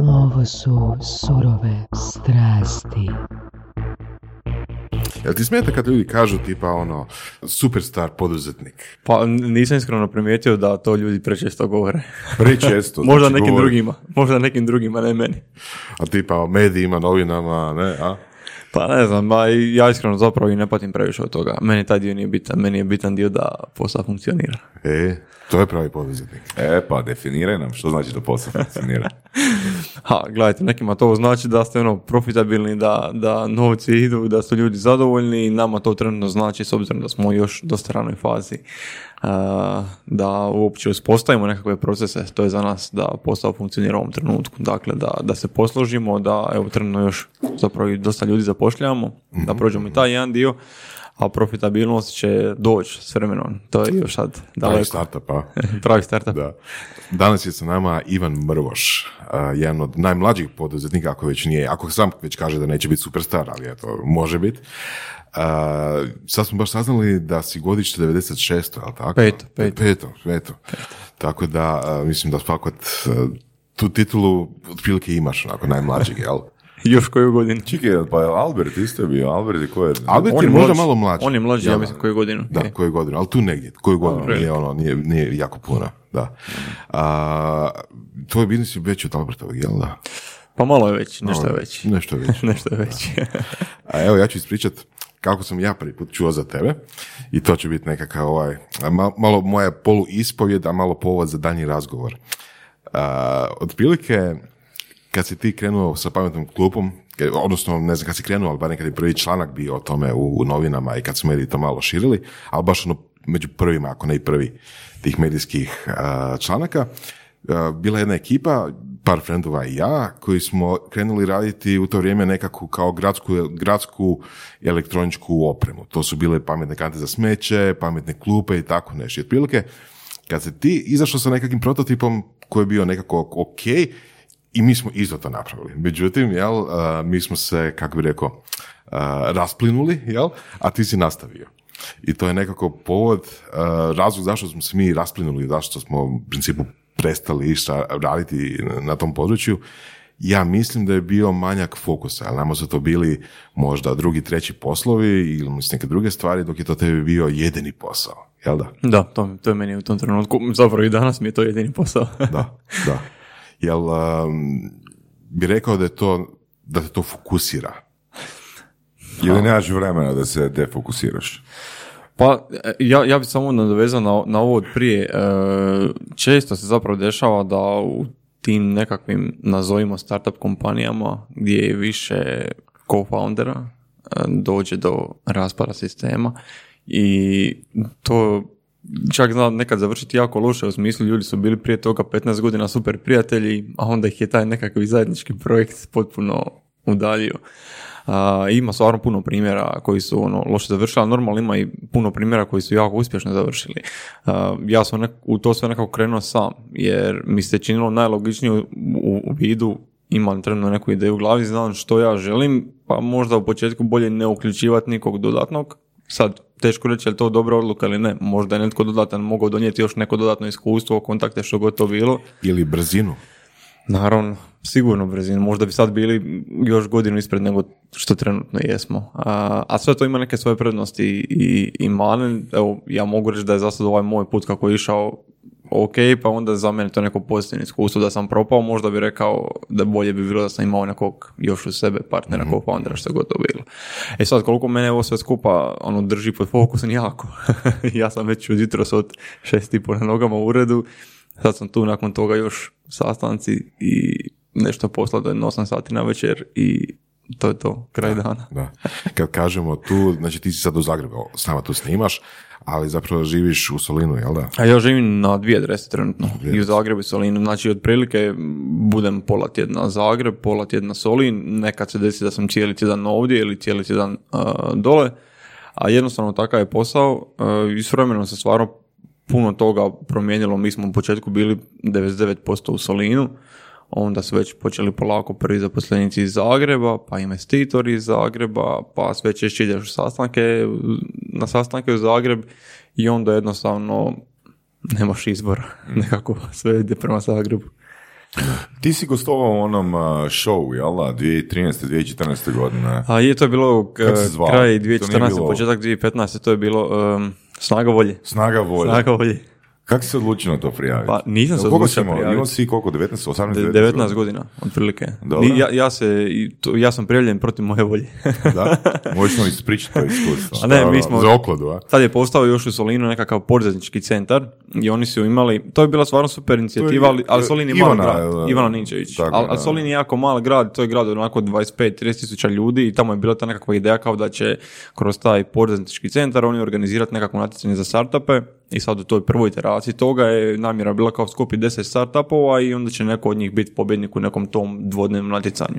Ovo su surove strasti. Jel ti smeta kad ljudi kažu tipa ono superstar poduzetnik? Pa nisam iskreno primijetio da to ljudi prečesto govore. Prečesto. možda znači, nekim govori- drugima, možda nekim drugima, ne meni. A tipa o medijima, novinama, ne, a? Pa ne znam, ba, ja iskreno zapravo i ne patim previše od toga. Meni taj dio nije bitan, meni je bitan dio da posao funkcionira. E, to je pravi poduzetnik. E, pa definiraj nam što znači da posao funkcionira. Ha, gledajte, nekima to znači da ste ono profitabilni, da, da novci idu, da su ljudi zadovoljni i nama to trenutno znači s obzirom da smo još dosta ranoj fazi da uopće uspostavimo nekakve procese, to je za nas da posao funkcionira u ovom trenutku, dakle da, da se posložimo, da evo trenutno još zapravo i dosta ljudi zapošljavamo, da prođemo i taj jedan dio, a profitabilnost će doći s vremenom, to je još sad Pravi daleko. startup, a? Pravi startup. Da. Danas je sa nama Ivan Mrvoš, a, jedan od najmlađih poduzetnika, ako već nije, ako sam već kaže da neće biti superstar, ali eto, može biti. A, sad smo baš saznali da si godište 96. jel tako? Peto, peto. Peto, peto. Tako da, a, mislim da fakat tu titulu otprilike imaš, onako, najmlađeg, jel? Još koju godinu? Čekaj, pa je Albert isto bio, Albert je ko je? Albert On je je možda mlađi. malo mlađi. On je mlađi, ja mislim, koju godinu. Da, Je. koju godinu, ali tu negdje, koju godinu, nije ono, nije, nije jako puno, da. A, tvoj biznis je veći od Albertovog, jel da? Pa malo je veći, nešto je veći. Nešto je veći. nešto je veći. A evo, ja ću ispričat kako sam ja prvi put čuo za tebe i to će biti nekakav ovaj, malo moja polu ispovjed, a malo povod za danji razgovor. A, otprilike, kad si ti krenuo sa pametnom klupom, ke- odnosno, ne znam kad si krenuo, ali bar nekad je prvi članak bio o tome u, u novinama i kad su mediji to malo širili, ali baš ono među prvima, ako ne i prvi tih medijskih a, članaka, bila je jedna ekipa, par frendova i ja, koji smo krenuli raditi u to vrijeme nekakvu kao gradsku, gradsku elektroničku opremu. To su bile pametne kante za smeće, pametne klupe i tako nešto. I otprilike, kad se ti izašao sa nekakvim prototipom koji je bio nekako ok, i mi smo isto to napravili. Međutim, jel, mi smo se, kako bi rekao, rasplinuli, jel, a ti si nastavio. I to je nekako povod, razlog zašto smo se mi rasplinuli, zašto smo u principu prestali išta raditi na, tom području, ja mislim da je bio manjak fokusa, ali nama su to bili možda drugi, treći poslovi ili mislim neke druge stvari, dok je to tebi bio jedini posao, jel da? Da, to, to je meni u tom trenutku, zapravo i danas mi je to jedini posao. Da, da. Jel um, bi rekao da je to, da te to fokusira? Ili nemaš vremena da se defokusiraš? Pa e, ja, ja bih samo nadovezao na, na ovo od prije. E, često se zapravo dešava da u tim nekakvim, nazovimo startup kompanijama, gdje je više co-foundera, e, dođe do raspada sistema i to čak zna nekad završiti jako loše, u smislu ljudi su bili prije toga 15 godina super prijatelji, a onda ih je taj nekakav zajednički projekt potpuno udaljio. Ima stvarno puno primjera koji su ono loše završili, ali normalno ima i puno primjera koji su jako uspješno završili. Ja sam nek- u to sve nekako krenuo sam, jer mi se činilo najlogičnije u, u vidu imam trenutno neku ideju u glavi, znam što ja želim, pa možda u početku bolje ne uključivati nikog dodatnog. Sad, teško reći je to dobra odluka ili ne. Možda je netko dodatan mogao donijeti još neko dodatno iskustvo, kontakte, što god to bilo. Ili brzinu? Naravno, sigurno brzinu. Možda bi sad bili još godinu ispred nego što trenutno jesmo. A, a sve to ima neke svoje prednosti i, i mane. Evo, ja mogu reći da je za sad ovaj moj put kako je išao ok, pa onda za mene to neko pozitivno iskustvo da sam propao, možda bi rekao da bolje bi bilo da sam imao nekog još u sebe partnera mm foundera što god to bilo. E sad, koliko mene ovo sve skupa ono, drži pod fokusom, jako. ja sam već od jutros od šest i pol na nogama u uredu, sad sam tu nakon toga još sastanci i nešto posla do 8 sati na večer i to je to, kraj dana. Da. Kad kažemo tu, znači ti si sad u Zagrebu, s nama tu snimaš, ali zapravo živiš u Solinu, jel da? A ja živim na dvije adrese trenutno, i u Zagrebu i Solinu, znači otprilike budem pola tjedna Zagreb, pola tjedna Solin, nekad se desi da sam cijeli tjedan ovdje ili cijeli tjedan uh, dole, a jednostavno takav je posao uh, i s vremenom se stvarno puno toga promijenilo, mi smo u početku bili 99% u Solinu, onda su već počeli polako prvi zaposlenici iz Zagreba, pa investitori iz Zagreba, pa sve češće ideš u sastanke, na sastanke u Zagreb i onda jednostavno nemaš izbora. Nekako sve ide prema Zagrebu. Ti si gostovao u onom uh, showu, jel da, 2013. 2014. godine. A je to je bilo k- zvao? kraj To nije 2014. bilo- početak 2015. To je bilo um, snaga volje. Snaga volje. Snaga volje. Kako si se odlučio na to prijaviti? Pa nisam se odlučio prijaviti. Imao si koliko, 19, 18, 19, 19 godina, otprilike. Dobro. Ni- Ja, ja, se, ja sam prijavljen protiv moje volje. Da? Možeš nam ispričati to iskustvo. A ne, mi smo, Za okladu, a? Tad je postao još u Solinu nekakav poduzetnički centar i oni su imali, to je bila stvarno super inicijativa, ali, ali Solin je mali Ivana, grad, e, Ivana Ninčević, tako, ali, ali da. Solin je jako mali grad, to je grad od onako 25-30 tisuća ljudi i tamo je bila ta nekakva ideja kao da će kroz taj poduzetnički centar oni organizirati nekakvo natjecanje za startupe i sad u toj prvoj iteraciji toga je namjera bila kao skupi 10 startupova i onda će neko od njih biti pobjednik u nekom tom dvodnevnom natjecanju.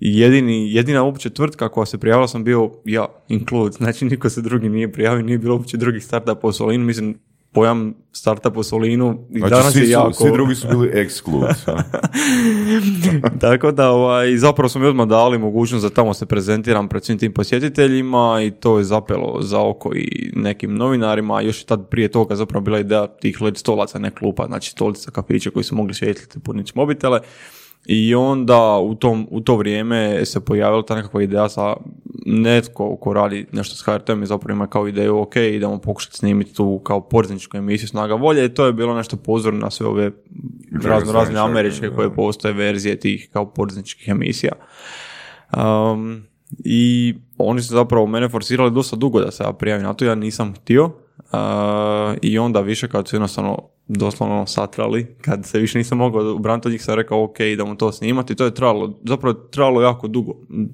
Jedini, jedina uopće tvrtka koja se prijavila sam bio ja, include, znači niko se drugi nije prijavio, nije bilo uopće drugih startupa u Solinu, mislim pojam startup u Solinu i Znači, danas svi, je su, jako... svi drugi su bili a? Tako da ovaj, zapravo smo mi odmah dali mogućnost da tamo se prezentiram pred svim tim posjetiteljima i to je zapelo za oko i nekim novinarima. Još je tad prije toga zapravo bila ideja tih led stolaca, ne klupa, znači stolica kafića koji su mogli svijetliti puniti mobitele. I onda u, tom, u to vrijeme se pojavila ta nekakva ideja sa netko ko radi nešto s HRT-om i zapravo ima kao ideju, ok, idemo pokušati snimiti tu kao poduzetničku emisiju Snaga volje i to je bilo nešto pozorno na sve ove razno razne američke koje postoje verzije tih kao poduzetničkih emisija. Um, I oni su zapravo mene forsirali dosta dugo da se ja prijavim na to, ja nisam htio. I onda više kad su jednostavno doslovno satrali, kad se više nisam mogao ubraniti od njih, sam rekao ok, idemo to snimati. To je trajalo, zapravo je trajalo jako dugo.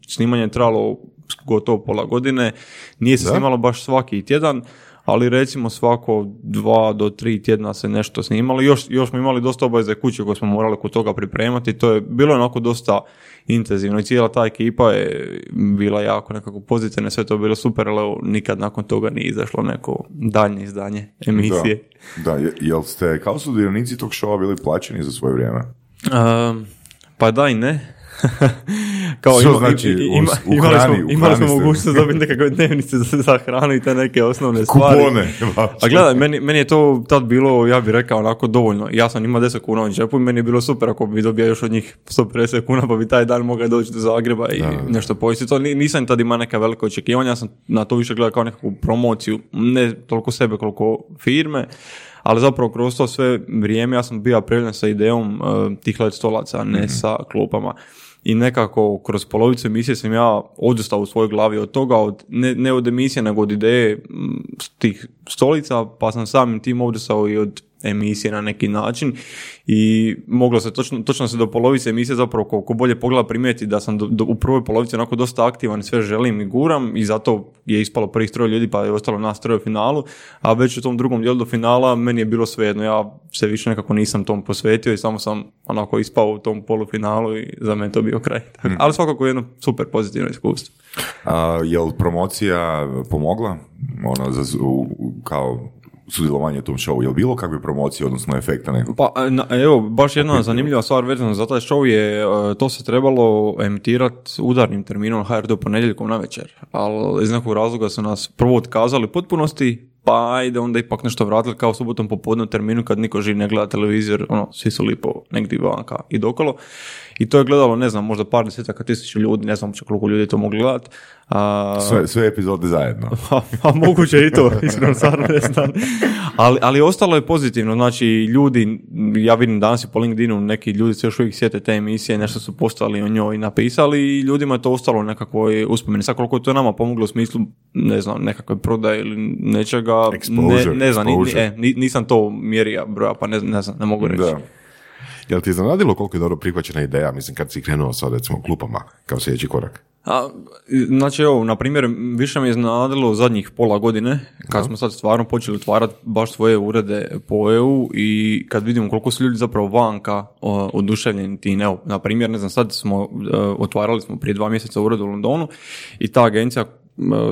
Snimanje je trajalo gotovo pola godine. Nije se snimalo baš svaki tjedan, ali recimo svako dva do tri tjedna se nešto snimalo. Još, još smo imali dosta obaveze kuće koje smo morali kod toga pripremati. To je bilo onako dosta intenzivno i cijela ta ekipa je bila jako nekako pozitivna, sve to bilo super, ali nikad nakon toga nije izašlo neko daljnje izdanje emisije. Da, da je- jel ste kao sudionici tog showa bili plaćeni za svoje vrijeme? Um, pa da i ne. Kao Što ima- znači u- u imali hrani- smo, u imali smo mogućnost dobiti nekakve dnevnice za, za hranu i te neke osnovne stvari. Kupone. A gledaj, meni, meni je to tad bilo, ja bih rekao, onako dovoljno. Ja sam imao 10 kuna u džepu i meni je bilo super ako bi dobio još od njih 150 kuna pa bi taj dan mogao doći do Zagreba i nešto pojesti. To ni- nisam tad imao neka velika očekivanja, ja sam na to više gledao kao nekakvu promociju, ne toliko sebe koliko firme, ali zapravo kroz to sve vrijeme ja sam bio prijavljen sa idejom eh, tih led stolaca, ne sa klupama. I nekako kroz polovicu emisije sam ja odustao u svojoj glavi od toga, od, ne, ne od emisije, nego od ideje mm, tih stolica, pa sam samim tim odustao i od emisije na neki način i moglo se točno, točno se do polovice emisije zapravo ko, ko bolje pogleda primijeti da sam do, do- u prvoj polovici onako dosta aktivan i sve želim i guram i zato je ispalo prvih troje ljudi pa je ostalo nas troje u finalu, a već u tom drugom dijelu do finala meni je bilo svejedno, ja se više nekako nisam tom posvetio i samo sam onako ispao u tom polufinalu i za mene to bio kraj. Mhm. Ali svakako jedno super pozitivno iskustvo. A, jel promocija pomogla? Ono, za, u- kao sudjelovanje u tom showu? Jel bilo kakve promocije, odnosno efekta nekog? Pa e, na- evo, baš jedna zanimljiva stvar vezana za taj show je, e, to se trebalo emitirati udarnim terminom HRT ponedjeljkom na večer, ali iz nekog razloga su nas prvo otkazali u potpunosti, pa ajde onda ipak nešto vratili kao subotom popodne u terminu kad niko živ ne gleda televizor, ono, svi su lipo negdje vanka i dokolo. I to je gledalo, ne znam, možda par desetaka tisuća ljudi, ne znam uopće koliko ljudi je to mogli gledati. A, Sve, sve epizode zajedno. pa moguće i to, iskreno stvarno ne znam. Ali, ali ostalo je pozitivno, znači ljudi, ja vidim danas i po LinkedInu, neki ljudi se još uvijek sjete te emisije, nešto su postali o njoj napisali i ljudima je to ostalo u nekakvoj uspomeni. Sad koliko je to nama pomoglo u smislu, ne znam, nekakve prodaje ili nečega, ne, Exposure, ne znam, ni- e, ni- nisam to mjerio broja, pa ne, ne znam, ne mogu reći. Da. Jel ti iznenadilo koliko je dobro prihvaćena ideja, mislim, kad si krenuo sa, recimo, klupama kao sljedeći korak? A, znači evo, na primjer, više me iznenadilo u zadnjih pola godine, kad smo sad stvarno počeli otvarati baš svoje urede po EU i kad vidimo koliko su ljudi zapravo vanka o, oduševljeni tim, evo, na primjer, ne znam, sad smo, e, otvarali smo prije dva mjeseca ured u Londonu i ta agencija e,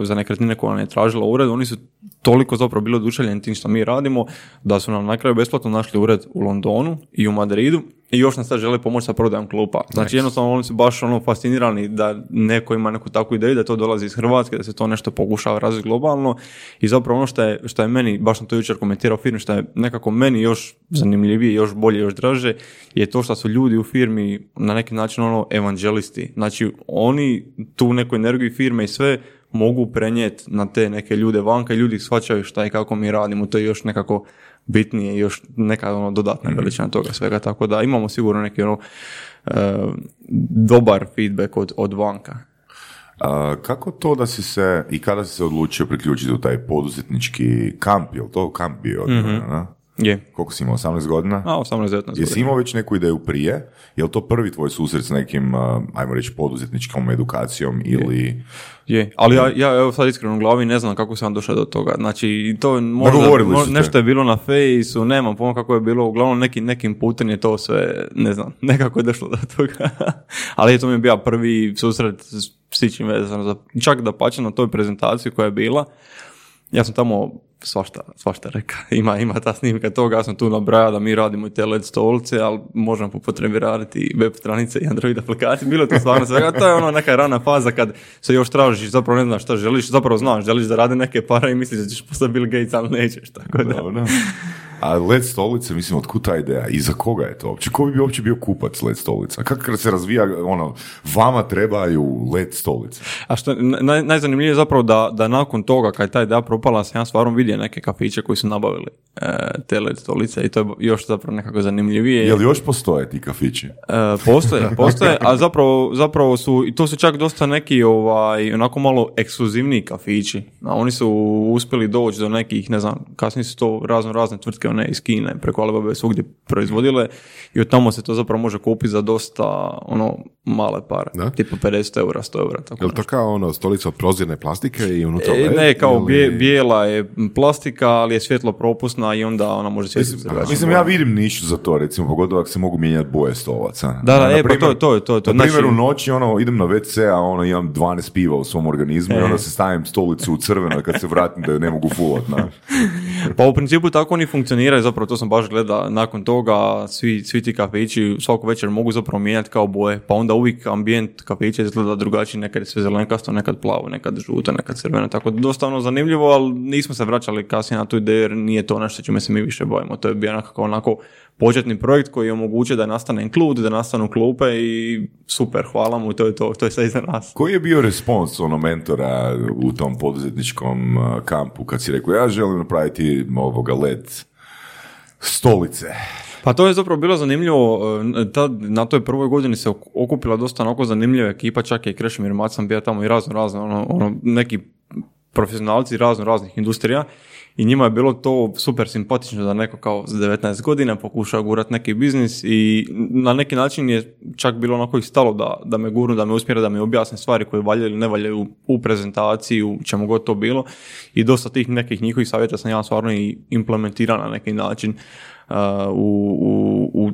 za nekretnine koja je tražila ured, oni su toliko zapravo bili oduševljeni tim što mi radimo, da su nam na kraju besplatno našli ured u Londonu i u Madridu i još nam sad žele pomoći sa prodajom klupa. Znači jednostavno oni su baš ono fascinirani da neko ima neku takvu ideju da to dolazi iz Hrvatske, da se to nešto pokušava razviti globalno i zapravo ono što je, što je meni, baš sam to jučer komentirao u firmi, što je nekako meni još zanimljivije, još bolje, još draže, je to što su ljudi u firmi na neki način ono evanđelisti. Znači oni tu neku energiju firme i sve mogu prenijeti na te neke ljude vanka i ljudi shvaćaju šta i kako mi radimo, to je još nekako bitnije još neka ono dodatna veličina toga svega, tako da imamo sigurno neki ono e, dobar feedback od, od vanka. A, kako to da si se i kada si se odlučio priključiti u taj poduzetnički kamp, je to kamp bio? mm Je. Koliko si imao, 18 godina? A, 18-19 Jesi imao već neku ideju prije? Je li to prvi tvoj susret s nekim, ajmo reći, poduzetničkom edukacijom ili... Je, ali ja, ja evo sad iskreno u glavi ne znam kako sam došao do toga. Znači, to možda, Nagovorili mo- su te. nešto je bilo na fejsu, nemam pojma kako je bilo, uglavnom neki, nekim putem je to sve, ne znam, nekako je došlo do toga. ali to mi je bio prvi susret s psićim vezano za, čak da pače na toj prezentaciji koja je bila, ja sam tamo svašta, svašta reka. Ima, ima ta snimka toga, ja sam tu nabrajao da mi radimo i te LED stolice, ali možemo po potrebi raditi i web stranice i Android aplikacije. Bilo to stvarno svega. To je ono neka rana faza kad se još tražiš, zapravo ne znaš šta želiš, zapravo znaš, želiš da rade neke pare i misliš da ćeš postati Bill Gates, ali nećeš, tako da. Dobro. A LED stolice, mislim, od ta ideja? I za koga je to uopće? Ko bi uopće bio kupac LED stolica? Kako se razvija, ono, vama trebaju LED stolice? A što naj, najzanimljivije je zapravo da, da nakon toga, kad je ta ideja propala, sam ja stvarno vidio neke kafiće koji su nabavili e, te LED stolice i to je još zapravo nekako zanimljivije. Je li još postoje ti kafići? E, postoje, postoje, a zapravo, zapravo su, i to su čak dosta neki ovaj, onako malo ekskluzivniji kafići. A oni su uspjeli doći do nekih, ne znam, kasnije su to razno razne tvrtke, one iz Kine, preko Alibaba svugdje proizvodile i od tamo se to zapravo može kupiti za dosta ono male pare, Da? tipa 50 eura, 100 eura, tako Je li to kao ono stolica od prozirne plastike i unutra E, ne, kao ili- bije- bijela je plastika, ali je svjetlo propusna i onda ona može svjetiti drugačije. Mislim, ja vidim nišu za to, recimo, pogotovo ako se mogu mijenjati boje stolaca. Da, da, Na e, pa to je to, je to. Na primjer, Znači- u noći, ono, idem na WC, a ono, imam 12 piva u svom organizmu i E. onda se stavim stolicu u crveno i kad se vratim da ju ne mogu fulat, znaš. Pa u principu tako oni funkcioniraju, zapravo to sam baš gledao, nakon toga svi, svi ti kafići svaku večer mogu zapravo mijenjati kao boje, pa onda uvijek ambijent kafića izgleda drugačiji, nekad je sve zelenkasto, nekad plavo, nekad žuto, nekad crveno, tako dosta ono zanimljivo, ali nismo se vraćali kasnije na tu ideju jer nije to nešto čime se mi više bavimo, to je bio nekako onako početni projekt koji je omogućio da nastane inklud, da nastanu klupe i super, hvala mu, to je to, to je sve iza nas. Koji je bio respons ono mentora u tom poduzetničkom kampu kad si rekao ja želim napraviti ovoga LED stolice? Pa to je zapravo bilo zanimljivo, e, tad, na toj prvoj godini se ok- okupila dosta onako zanimljiva ekipa, čak je i Krešimir Macan bio tamo i razno razno, ono, ono, neki profesionalci razno raznih industrija i njima je bilo to super simpatično da neko kao za 19 godina pokuša gurat neki biznis i na neki način je čak bilo onako i stalo da, da me gurnu, da me usmjere, da mi objasne stvari koje valjaju ili ne valjaju u, prezentaciji, u čemu god to bilo i dosta tih nekih njihovih savjeta sam ja stvarno i implementirao na neki način uh, u, u, u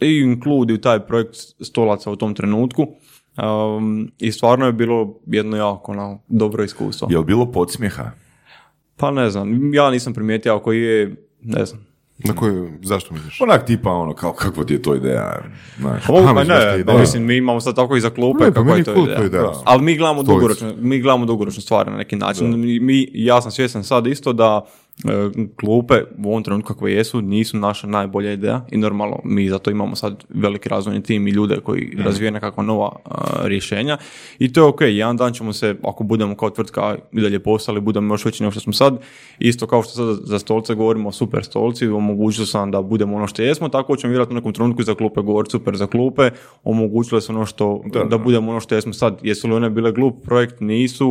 i inkludi u taj projekt stolaca u tom trenutku. Um, I stvarno je bilo jedno jako ono, dobro iskustvo. Je bilo podsmjeha? Pa ne znam, ja nisam primijetio ako je, ne znam. Na koju, zašto misliš? Onak tipa ono, kao kakva ti je to ideja, znaš. Aha, pa da ne, ideja. mislim, mi imamo sad tako i za klupe, Ne, pa kako je to cool ideja. ideja. Da. Ali mi gledamo dugoročno, mi gledamo dugoročno stvari na neki način. Mi, mi- ja sam svjestan sad isto da klupe u ovom trenutku kakve jesu nisu naša najbolja ideja i normalno mi zato imamo sad veliki razvojni tim i ljude koji Mhm. razvijaju nekakva nova a, rješenja. I to je ok, jedan dan ćemo se, ako budemo kao tvrtka i dalje postali, budemo još veći nego što smo sad, isto kao što sad za stolce govorimo super stolci, omogućili su nam da budemo ono što jesmo, tako ćemo vjerojatno u nekom trenutku za klupe govoriti super za klupe, omogućili su ono što, da, da. budemo ono što jesmo sad, jesu li one bile glup projekt, nisu,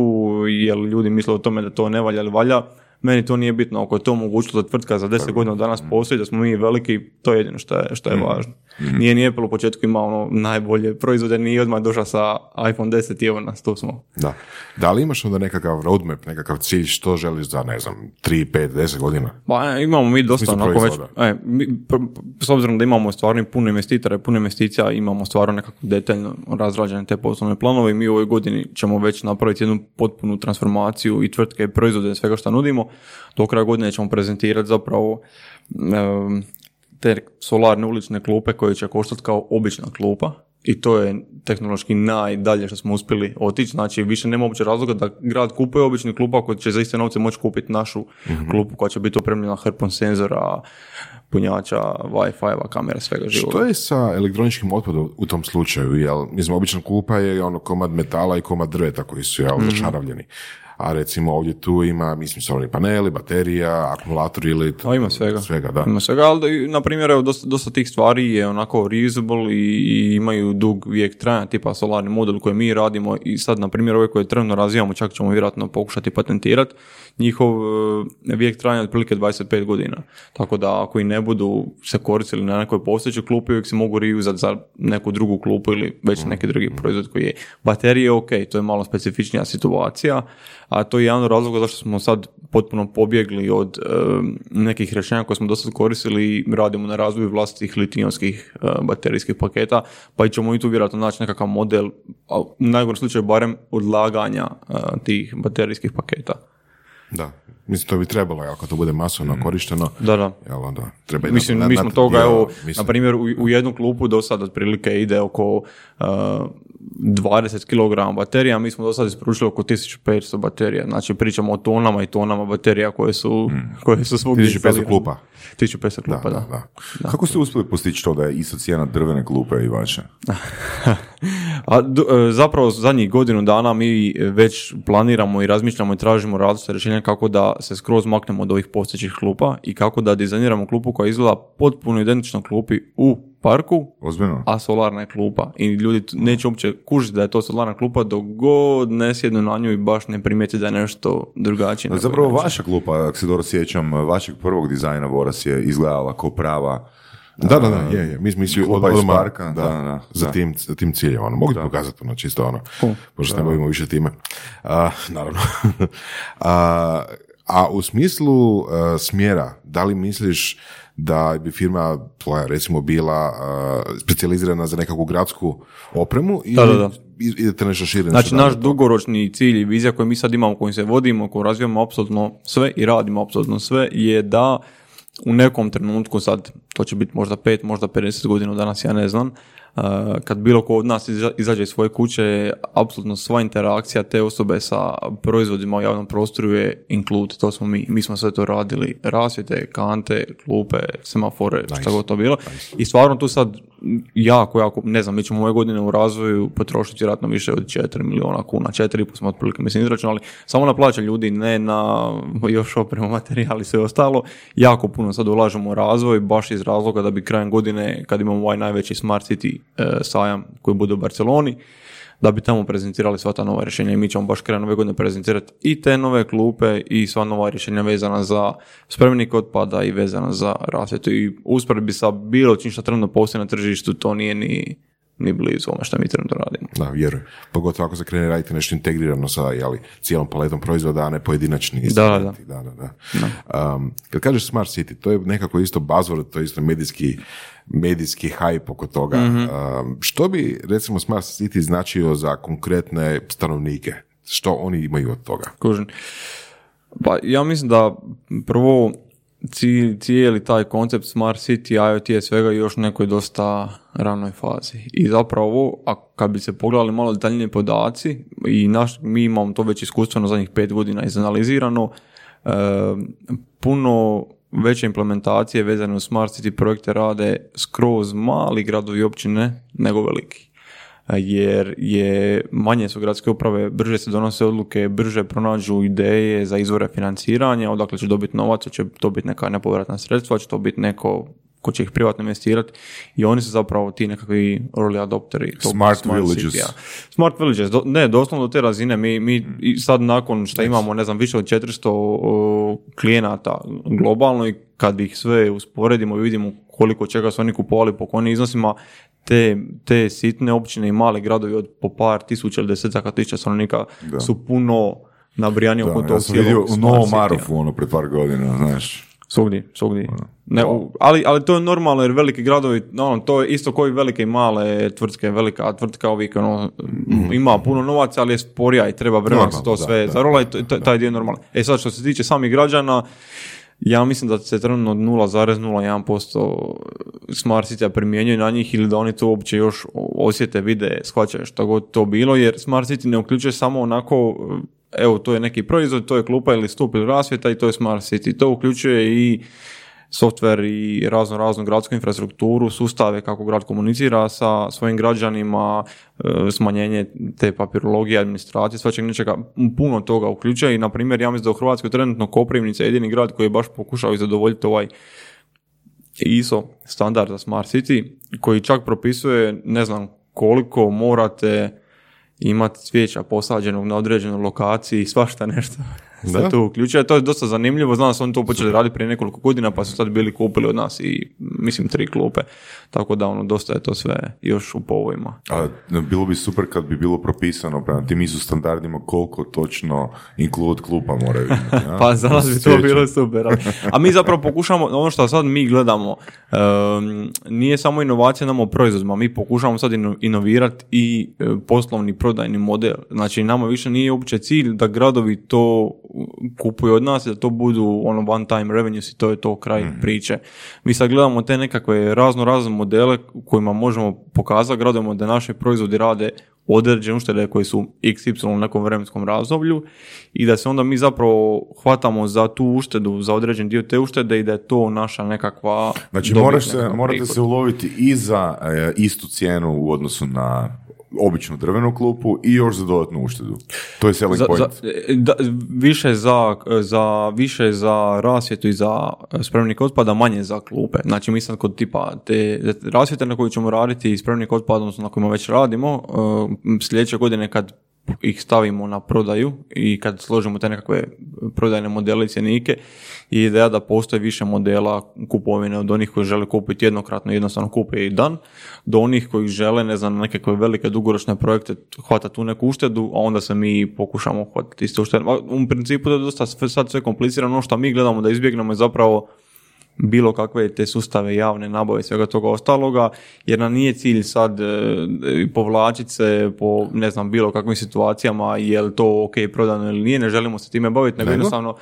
jel ljudi misle o tome da to ne valja ili valja, meni to nije bitno, ako je to omogućilo da tvrtka za 10 godina od danas postoji, da smo mi veliki, to je jedino što je, što je važno. Nije nije Apple u početku imao ono najbolje proizvode, nije odmah došao sa iPhone 10 i evo nas, tu smo. Da. Da li imaš onda nekakav roadmap, nekakav cilj što želiš za, ne znam, 3, 5, 10 godina? Pa e, imamo mi dosta onako već, e, mi, s obzirom da imamo stvarno puno investitora puno investicija, imamo stvarno nekako detaljno razrađene te poslovne planove i mi u ovoj godini ćemo već napraviti jednu potpunu transformaciju i tvrtke i proizvode svega što nudimo. Do kraja godine ćemo prezentirati zapravo te solarne ulične klupe koje će koštati kao obična klupa i to je tehnološki najdalje što smo uspjeli otići. Znači, više nema uopće razloga da grad kupuje obični klupa ako će za iste novce moći kupiti našu klupu koja će biti opremljena hrpom senzora, punjača, Wi-Fi, kamera, svega života. Što je sa elektroničkim otpadom u tom slučaju? Jel, mislim, obična klupa je ono komad metala i komad drveta koji su jel, Mhm. zašaravljeni. A recimo ovdje tu ima, mislim, solarni paneli, baterija, akumulatori ili... A ima svega. Svega, da. Ima svega, ali da- na primjer, evo, dosta, dosta tih stvari je onako reusable i, i imaju dug vijek trajanja, tipa solarni model koji mi radimo i sad, na primjer, ove koje trenutno razvijamo, čak ćemo vjerojatno pokušati patentirati, njihov e, vijek trajanja je otprilike 25 godina. Tako da ako i ne budu se koristili na nekoj postojećoj klupi, uvijek se mogu reuzati za neku drugu klupu ili već neki drugi proizvod koji je. Baterije, ok, to je malo specifičnija situacija, a to je jedan od razloga zašto smo sad potpuno pobjegli od e, nekih rješenja koje smo do sad koristili i radimo na razvoju vlastitih litijonskih e, baterijskih paketa, pa i ćemo i tu vjerojatno naći nekakav model, a u najgorem slučaju barem odlaganja e, tih baterijskih paketa. Da. Mislim, to bi trebalo, ako to bude masovno korišteno. Da, da. Jel, onda treba Mislim, na- mi smo toga, evo, mislim, na primjer, u, u jednu klupu do sad otprilike ide oko uh, 20 kg baterija, mi smo do sad isporučili oko 1500 baterija. Znači, pričamo o tonama i tonama baterija koje su, koje su svugdje 1500 instalirane. klupa. 1500 klupa, da. da, da. Kako ste uspjeli postići to da je isto cijena drvene klupe i vaše? A d- e, zapravo zadnjih godinu dana mi već planiramo i razmišljamo i tražimo različite rješenja kako da se skroz maknemo od ovih postojećih klupa i kako da dizajniramo klupu koja izgleda potpuno identično klupi u parku, Ozbiljno? a solarna je klupa. I ljudi t- neće uopće kužiti da je to solarna klupa dok god ne sjednu na nju i baš ne primijeti da je nešto drugačije. nego Zapravo inače. vaša klupa, ako se dobro sjećam, vašeg prvog dizajna Voras je izgledala kao prava Da, da, da, je, je. Mi smo Klupa od- parka, da, da, za, da. Tim, za tim ciljem. Ono. Mogu ti pokazati ono, čisto ono, pošto se ne bavimo više time. A, naravno. a, a u smislu e, smjera, da li misliš da bi firma tvoja recimo bila e, specijalizirana za nekakvu gradsku opremu ili Da, da, da. i- idete nešto šire? Znači, naš dugoročni cilj i vizija koju mi sad imamo, kojim se vodimo, koju razvijamo apsolutno sve i radimo apsolutno sve, je da u nekom trenutku, sad to će biti možda 5, možda 50 godina danas, ja ne znam, uh, kad bilo ko od nas iza- izađe iz svoje kuće, apsolutno sva interakcija te osobe sa proizvodima u javnom prostoru je include, to smo mi, mi smo sve to radili, rasvjete, kante, klupe, semafore, šta god to bilo. I stvarno tu sad jako, jako, ne znam, mi ćemo ove godine u razvoju potrošiti vjerojatno više od 4 miliona kuna, 4,5 smo otprilike mislim izračunali, samo na plaće ljudi, ne na još opremu, materijali i sve ostalo. Jako puno sad ulažemo u razvoj, baš iz razloga da bi krajem godine, kad imamo ovaj najveći Smart City sajam koji bude u Barceloni, da bi tamo prezentirali sva ta nova rješenja. I mi ćemo baš krajem ove godine prezentirati i te nove klupe i sva nova rješenja vezana za spremnik otpada i vezana za rasvjetu. I usporedbi sa bilo čim što trenutno postoji na tržištu to nije ni, ni blizu ono što mi trenutno radimo. Da, vjerujem. Pogotovo ako se krene raditi nešto integrirano sa jeli, cijelom paletom proizvoda, a ne pojedinačni Da, da, da. da, da. Um, kad kažeš Smart City, to je nekako isto buzzword, to je isto medijski, medijski hype oko toga. Mhm. Um, što bi, recimo, Smart City značio za konkretne stanovnike? Što oni imaju od toga? Kužim. Pa ja mislim da prvo cijeli taj koncept Smart City, IoT je svega još u nekoj dosta ranoj fazi. I zapravo, a kad bi se pogledali malo detaljnije podaci, i naš, mi imamo to već iskustveno zadnjih pet godina izanalizirano, e, puno veće implementacije vezane u Smart City projekte rade skroz mali gradovi općine nego veliki jer je manje su gradske uprave, brže se donose odluke, brže pronađu ideje za izvore financiranja, odakle će dobiti novac, će to biti neka nepovratna sredstva, će to biti neko ko će ih privatno investirati i oni su zapravo ti nekakvi early adopteri. tog Smart villages. City-a. Smart villages, do- ne, doslovno do te razine, mi, mi i sad nakon što imamo, ne znam, više od 400 o, klijenata globalno i kad ih sve usporedimo i vidimo koliko čega su oni kupovali po kojim iznosima, te, te sitne općine i mali gradovi od po par tisuća ili desetaka tisuća stanovnika su puno nabrijaniji oko tog ja sam vidio u Smart Novom. Marofu, ono, pred par godina, znaš. Svugdje, svugdje. Ne, u- ali, ali to je normalno jer veliki gradovi, ono, to je isto koji velike i male tvrtke, velika tvrtka uvijek ono, ima puno novaca, ali je sporija i treba vremena se to sve zarola i taj dio je normalno. E sad što se tiče samih građana, ja mislim da se trenutno 0,01% Smart City primjenjuje na njih ili da oni to uopće još osjete, vide, shvaćaju što god to bilo, jer Smart City ne uključuje samo onako evo to je neki proizvod, to je klupa ili stup ili rasvjeta i to je Smart City. To uključuje i softver i razno raznu gradsku infrastrukturu, sustave kako grad komunicira sa svojim građanima, e, smanjenje te papirologije, administracije, svačeg nečega, puno toga uključuje i na primjer ja mislim da u Hrvatskoj trenutno Koprivnica je jedini grad koji je baš pokušao zadovoljiti ovaj ISO standard za Smart City koji čak propisuje ne znam koliko morate imati cvijeća posađenog na određenoj lokaciji, svašta nešto se tu uključuje. To je dosta zanimljivo, znam da su oni to počeli raditi prije nekoliko godina, pa su sad bili kupili od nas i mislim tri klupe, tako da ono dosta je to sve još u povojima. A bilo bi super kad bi bilo propisano prema tim ISO standardima koliko točno include klupa moraju imati. pa za nas bi to bilo super. A mi zapravo pokušamo, ono što sad mi gledamo, nije samo inovacija nama u proizvodima, mi pokušamo sad inovirati i e, poslovni prodajni model. Znači nama više nije uopće cilj da gradovi to kupuju od nas, da to budu ono one time revenues i to je to kraj mm priče. Mi sad gledamo te nekakve razno razne modele kojima možemo pokazati gradovima da naši proizvodi rade određene uštede koje su XY u nekom vremenskom razdoblju i da se onda mi zapravo hvatamo za tu uštedu, za određen dio te uštede i da je to naša nekakva Znači moraš se, morate se uloviti i za e, istu cijenu u odnosu na običnu drvenu klupu i još za dodatnu uštedu. To je selling za, point. Za, da, više, za, za, više za rasvjetu i za spremnik otpada, manje za klupe. Znači mi sad kod tipa te rasvjete na koju ćemo raditi i spremnik otpada, odnosno na kojima već radimo, uh, sljedeće godine kad ih stavimo na prodaju i kad složimo te nekakve prodajne modele i cjenike i ideja da postoji više modela kupovine od onih koji žele kupiti jednokratno jednostavno kupe i dan do onih koji žele ne znam nekakve velike dugoročne projekte hvata tu neku uštedu a onda se mi pokušamo hvatiti iste uštede. U principu je dosta sad sve komplicirano ono što mi gledamo da izbjegnemo je zapravo bilo kakve te sustave javne nabave i svega toga ostaloga, jer nam nije cilj sad e, povlačiti se po ne znam bilo kakvim situacijama, je li to ok prodano ili nije, ne želimo se time baviti, nego? jednostavno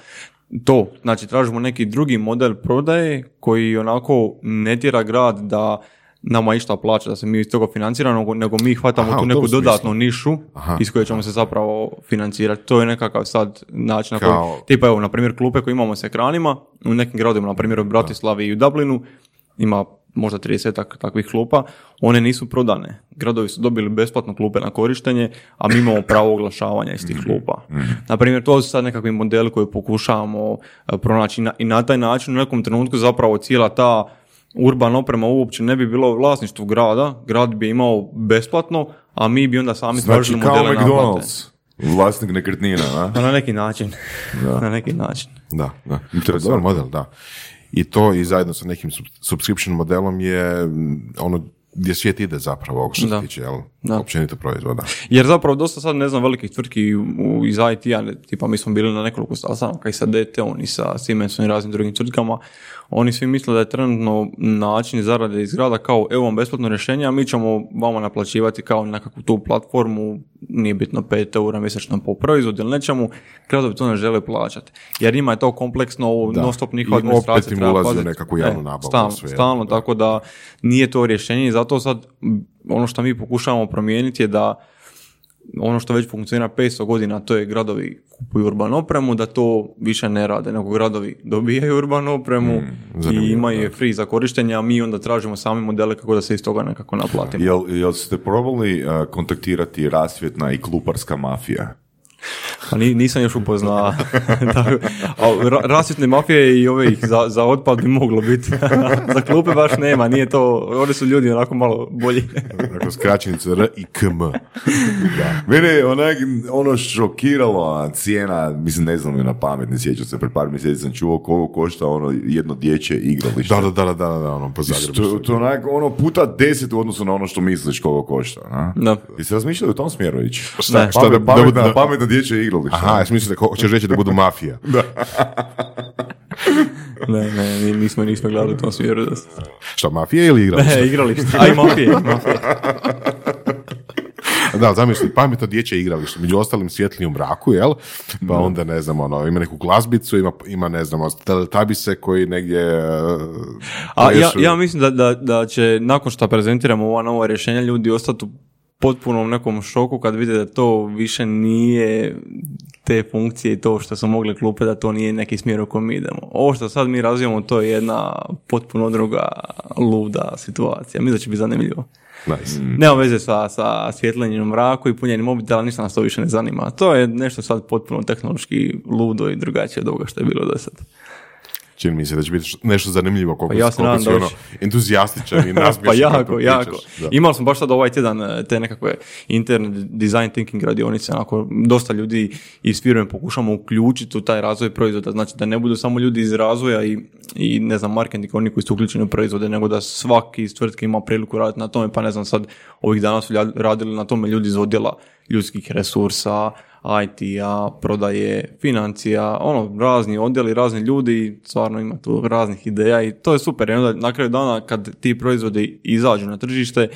to, znači tražimo neki drugi model prodaje koji onako ne tjera grad da nama išta plaća da se mi iz toga financiramo, nego mi hvatamo tu neku dodatnu nišu iz koje ćemo se zapravo financirati. To je nekakav sad način na koji, tipa evo, na primjer, klupe koje imamo s ekranima, u nekim gradovima, na primjer u Bratislavi i u Dublinu, ima možda 30 takvih klupa, one nisu prodane. Gradovi su dobili besplatno klupe na korištenje, a mi imamo pravo oglašavanja iz tih mhm. klupa. Mhm. Na primjer, to su sad nekakvi modeli koje pokušavamo eh, pronaći i na taj način u nekom trenutku zapravo cijela ta urban oprema uopće ne bi bilo vlasništvo grada, grad bi imao besplatno, a mi bi onda sami znači, tražili modele kao McDonald's. Vlasnik nekretnina, a? Pa na neki način. Da. na neki način. Da, da. Dobar model, da. I to i zajedno sa nekim subscription modelom je ono gdje svijet ide zapravo, što se tiče, jel? Da. Općenito proizvoda. Jer zapravo dosta sad, ne znam, velikih tvrtki iz IT-a, tipa mi smo bili na nekoliko sastanaka i sa DT-om i sa Siemensom i raznim drugim tvrtkama, oni svi misle da je trenutno način zarade iz grada kao evo vam besplatno rješenje, a mi ćemo vama naplaćivati kao nekakvu tu platformu, nije bitno 5 eura mjesečno po proizvodu ili nečemu, gradovi to ne žele plaćati. Jer ima je to kompleksno, non stop njihova administracija treba u nekakvu javnu e, nabavu. Stalno, stalno, tako da nije to rješenje i zato sad ono što mi pokušavamo promijeniti je da ono što već funkcionira 500 godina, to je gradovi kupuju urbanu opremu, da to više ne rade, nego gradovi dobijaju urbanu opremu mm, i imaju je free za korištenje, a mi onda tražimo sami modele kako da se iz toga nekako naplatimo. Jel, jel ste probali uh, kontaktirati rasvjetna i kluparska mafija? Pa nisam još upoznao. Rasvjetne mafije i ove za, za otpad bi moglo biti. za klupe baš nema, nije to, oni su ljudi onako malo bolji. Dakle, skraćenicu R i KM. Da. Mene onak, ono šokiralo cijena, mislim ne znam na pamet, ne sjećam se, pred par mjeseci sam čuo koliko košta ono jedno dječje igralište. Da, da, da, da, da, ono po Zagrebu. To, to onak, ono puta deset u odnosu na ono što misliš koliko košta. Na? Da. I se razmišljali u tom smjeru ići? Šta, šta, da, pametna, da, pametna dječje igralište. Aha, ja mislim da hoćeš reći da budu mafija. da. ne, ne, nismo, nismo gledali u tom smjeru. Šta, mafija ili igralište? Ne, igralište, a i mafije. mafije. Da, zamisli, pametno dječje igralište, među ostalim svjetli u mraku, jel? Pa onda, ne znam, ono, ima neku glazbicu, ima, ima ne znam, tabise koji negdje... e, A ja, ja mislim da, da, da će nakon što prezentiramo ova nova rješenja ljudi ostati u potpunom nekom šoku kad vide da to više nije te funkcije i to što su mogli klupe da to nije neki smjer u kojem idemo. Ovo što sad mi razvijamo to je jedna potpuno druga luda situacija. Mislim da će biti zanimljivo. Nice. Nema veze sa, sa svjetlenjem u mraku i punjenjem mobitela, ništa nas to više ne zanima. To je nešto sad potpuno tehnološki ludo i drugačije od ovoga što je bilo do sad. Čini mi se da će biti nešto zanimljivo koliko, Pa ja koliko si ono entuzijastičan i Pa nasmiješan kako jako, jako. Da. Imali smo baš sad ovaj tjedan e, te nekakve interne design thinking radionice, onako dosta ljudi iz firme pokušamo uključiti u taj razvoj proizvoda, znači da ne budu samo ljudi iz razvoja i, i ne znam, marketing, oni koji su uključeni u proizvode, nego da svaki iz tvrtke ima priliku raditi na tome, pa ne znam, sad ovih dana su radili na tome ljudi iz odjela ljudskih resursa, IT-a, prodaje, financija, ono, razni odjeli, razni ljudi, stvarno ima tu raznih ideja i to je super. I onda na kraju dana kad ti proizvodi izađu na tržište,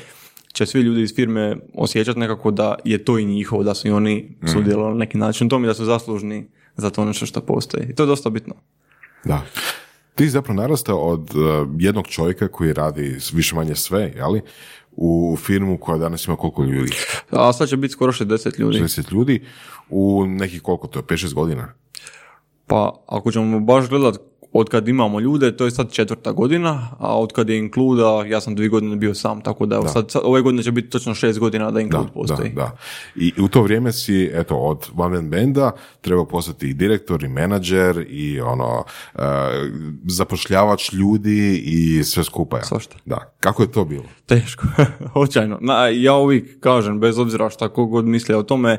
će svi ljudi iz firme osjećati nekako da je to i njihovo, da su i oni sudjelovali na neki način u tome i da su zaslužni za to nešto što postoji. I to je dosta bitno. Da. Ti si zapravo narastao od uh, jednog čovjeka koji radi više manje sve, jeli? U firmu koja danas ima koliko ljudi? A sad će biti skoro 60 ljudi. 60 ljudi u nekih koliko to je, 5-6 godina? Pa ako ćemo baš gledat od kad imamo ljude, to je sad četvrta godina, a od kad je Inkluda, ja sam dvije godine bio sam, tako da, evo sad, sad ove godine će biti točno šest godina da Da, Include postoji. da, da. I u to vrijeme si, eto, od One Man Banda trebao postati i direktor i menadžer i ono, uh, zapošljavač ljudi i sve skupa. ja. Svašta. Da. Kako je to bilo? Teško, očajno. Na, ja uvijek kažem, bez obzira šta god misle o tome, e,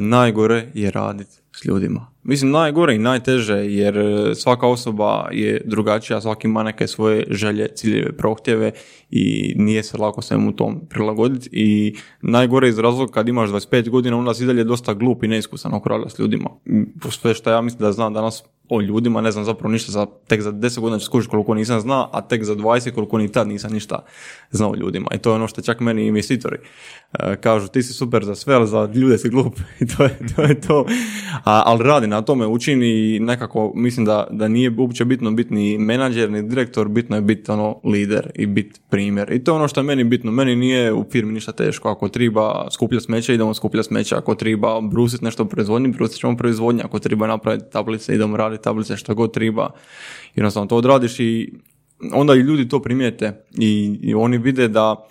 najgore je raditi s ljudima. Mislim, najgore i najteže, jer e, svaka osoba je drugačija, svaki ima neke svoje želje, ciljeve, prohtjeve i nije se lako svemu tom prilagoditi. I najgore iz razloga kad imaš 25 godina, onda si dalje dosta glup i neiskusan oko s ljudima. Sve što ja mislim da znam danas o ljudima, ne znam zapravo ništa, za, tek za 10 godina ću skužiti koliko nisam zna, a tek za 20 koliko ni tad nisam ništa znao o ljudima. I to je ono što čak meni investitori e, kažu, ti si super za sve, ali za ljude si glup. I to je to. Je to. A, ali radi na tome, učini i nekako mislim da, da nije uopće bitno biti ni menadžer, ni direktor, bitno je biti ono lider i biti primjer. I to je ono što je meni bitno. Meni nije u firmi ništa teško. Ako treba skupljati smeće, idemo skupljati smeće. Ako treba brusiti nešto u proizvodnji, brusit ćemo proizvodnju. Ako treba napraviti tablice, idemo raditi tablice, što god treba. Jednostavno to odradiš i onda i ljudi to primijete i, i oni vide da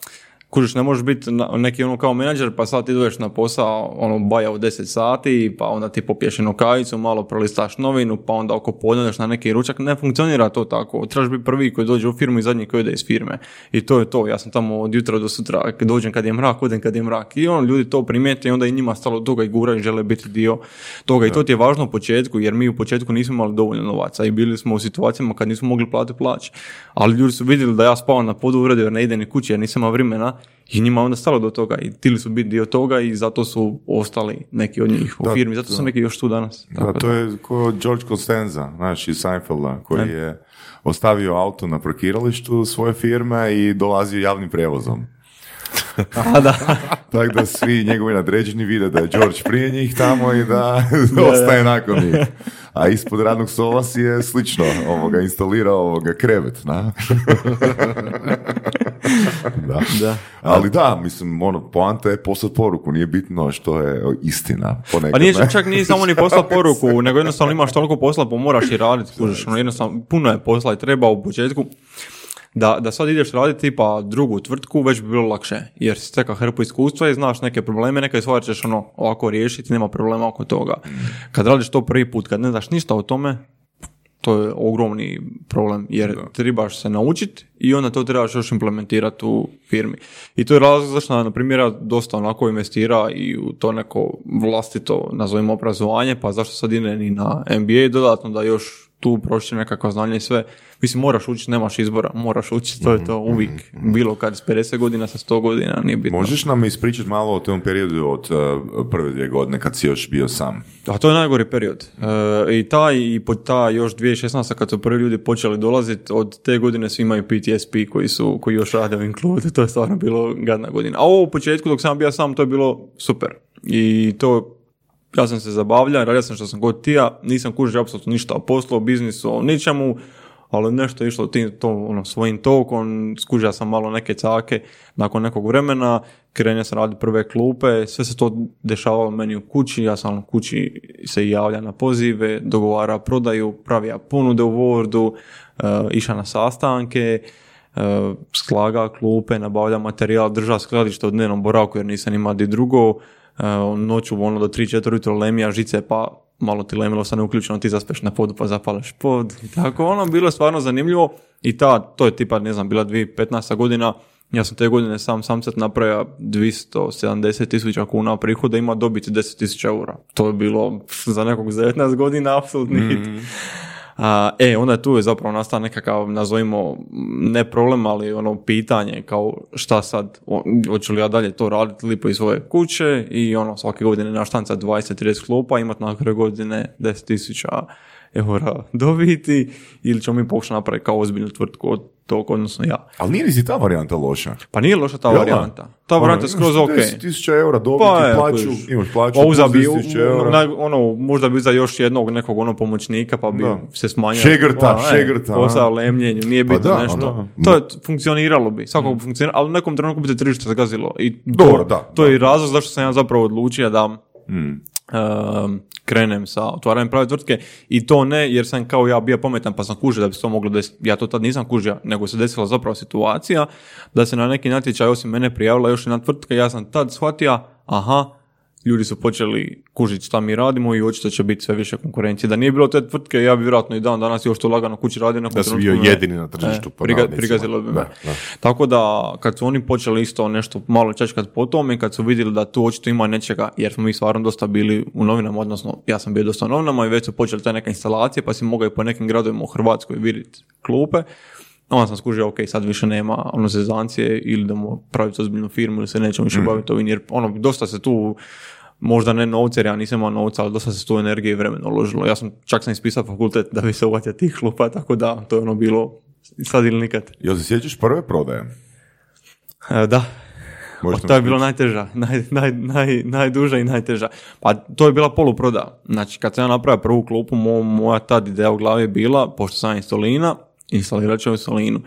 kužiš, ne možeš biti neki ono kao menadžer, pa sad ti dođeš na posao, ono, baja u 10 sati, pa onda ti popiješ jednu kavicu, malo prolistaš novinu, pa onda oko podne odeš na neki ručak. Ne funkcionira to tako. Trebaš biti prvi koji dođe u firmu i zadnji koji ode iz firme. I to je to. Ja sam tamo od jutra do sutra, dođem kad je mrak, odem kad je mrak. I on ljudi to primijete i onda i njima stalo toga i guraju i žele biti dio toga. I to ti je važno u početku, jer mi u početku nismo imali dovoljno novaca i bili smo u situacijama kad nismo mogli platiti plaće. Ali ljudi su vidjeli da ja spavam na podu uredu jer ne idem ni kući jer nisam imao vremena i njima onda stalo do toga i tili su biti dio toga i zato su ostali neki od njih u Da, firmi. Zato su neki još tu danas. Da, Tako to je ko George Costanza, znaš, iz Seinfelda, koji je ostavio auto na parkiralištu svoje firme i dolazio javnim prevozom. A, da. Tako da svi njegovi nadređeni vide da je George prije njih tamo i da ostaje nakon njih. A ispod radnog stola si je slično ovoga, instalirao ovoga krevet, na? da. da. Ali da, mislim, ono, poanta je poslati poruku, nije bitno što je istina. Ponekad, Pa nije ne? čak nije samo ni posla poruku, nego jednostavno imaš toliko posla pa moraš i raditi, kužiš, ono jednostavno puno je posla i treba u početku da, da sad ideš raditi tipa drugu tvrtku, već bi bilo lakše, jer si stekao hrpu iskustva i znaš neke probleme, neke stvari ćeš ono ovako riješiti, nema problema oko toga. Kad radiš to prvi put, kad ne znaš ništa o tome, to je ogromni problem, jer trebaš se naučiti i onda to trebaš još implementirati u firmi. I to je razlog zašto, na primjer, ja dosta onako investira i u to neko vlastito, nazovimo obrazovanje, pa zašto sad ide i na MBA dodatno da još tu prošli nekakva znanja i sve. Mislim, moraš učiti, nemaš izbora, moraš učiti, to je to uvijek. Bilo kad s 50 godina, sa 100 godina, nije bitno. Možeš nam ispričati malo o tom periodu od uh, prve dvije godine kad si još bio sam? A to je najgori period. E, I taj i po ta još 2016. kad su prvi ljudi počeli dolaziti, od te godine svi imaju PTSP koji su, koji još rade u Include, to je stvarno bilo gadna godina. A ovo u početku dok sam bio sam, to je bilo super. I to ja sam se zabavljao, radio sam što sam god tija, nisam kužio apsolutno ništa o poslu, o biznisu, o ničemu, ali nešto je išlo tim, to, ono, svojim tokom, skužio sam malo neke cake, nakon nekog vremena, krenio sam raditi prve klupe, sve se to dešavalo meni u kući, ja sam u kući se javlja na pozive, dogovara prodaju, pravija ponude u Wordu, uh, iša na sastanke, uh, slaga klupe, nabavlja materijal, drža skladište u dnevnom boravku jer nisam imao di drugo, noću ono do 3-4 jutro lemija žice pa malo ti lemilo sa neuključeno, ti zaspeš na podu pa zapaleš pod tako ono, bilo stvarno zanimljivo i ta, to je tipa, ne znam, bila 2015. godina, ja sam te godine sam samcat napravio 270 tisuća kuna prihoda, ima dobiti 10 tisuća eura. To je bilo za nekog za 19 godina apsolutni hit. A, e, onda tu je zapravo nastao nekakav, nazovimo, ne problem, ali ono pitanje kao šta sad, hoću li ja dalje to raditi lipo iz svoje kuće i ono svake godine naštanca 20-30 klupa, imat na kraju godine 10 tisuća eura dobiti ili ćemo mi pokušati napraviti kao ozbiljnu tvrtku od tog, odnosno ja. Ali nije ni si ta varijanta loša. Pa nije loša ta varijanta. Ta varijanta je Ono, skroz imaš ok. 10.000 eura dobiti, Pa je, plaću, kužiš. imaš plaću, Pa bi 10.000 u- eura. naj- ono, možda bi za još jednog nekog ono pomoćnika pa bi Da. se smanjio. Šegrta, Ono, e, šegrta, Posao a? lemljenju, nije Pa bitno da, nešto. da. To je, funkcioniralo bi, svakako bi funkcioniralo, ali u nekom trenutku bi se tržište zagazilo. I to, Dobro, da, to da. je i razlog zašto sam ja zapravo odlučio da Mm. Um, krenem sa otvaranjem prave tvrtke i to ne jer sam kao ja bio pametan pa sam kužio da bi se to moglo desiti. Ja to tad nisam kužio, nego se desila zapravo situacija da se na neki natječaj osim mene prijavila još jedna tvrtka ja sam tad shvatio, aha, ljudi su počeli kužiti šta mi radimo i očito će biti sve više konkurencije. Da nije bilo te tvrtke, ja bi vjerojatno i dan danas još to lagano kući radio. Da si bio jedini na tržištu, pod priga, prigazilo bi me. Da, da. Tako da, kad su oni počeli isto nešto malo čačkat po tome, kad su vidjeli da tu očito ima nečega, jer smo mi stvarno dosta bili u novinama, odnosno ja sam bio dosta u novinama i već su počeli te neke instalacije, pa si mogao i po nekim gradovima u Hrvatskoj vidjeti klupe. Onda sam skužio, ok, sad više nema ono zezancije ili da mu praviti ozbiljnu firmu ili se nećemo više baviti ovim, jer ono, dosta se tu možda ne novce, jer ja nisam imao novca, ali dosta se tu energije i vremena uložilo. Ja sam, čak sam ispisao fakultet da bi se uvatio tih klupa, tako da, to je ono bilo sad ili nikad. Jel se sjećaš prve prodaje? E, da, Možeš Pa to je bilo najteža, naj, naj, naj, najduža i najteža. Pa to je bila poluproda. Znači, kad sam ja napravio prvu klupu, mo, moja tad ideja u glavi je bila, pošto sam iz Solina, instalirat u Solinu.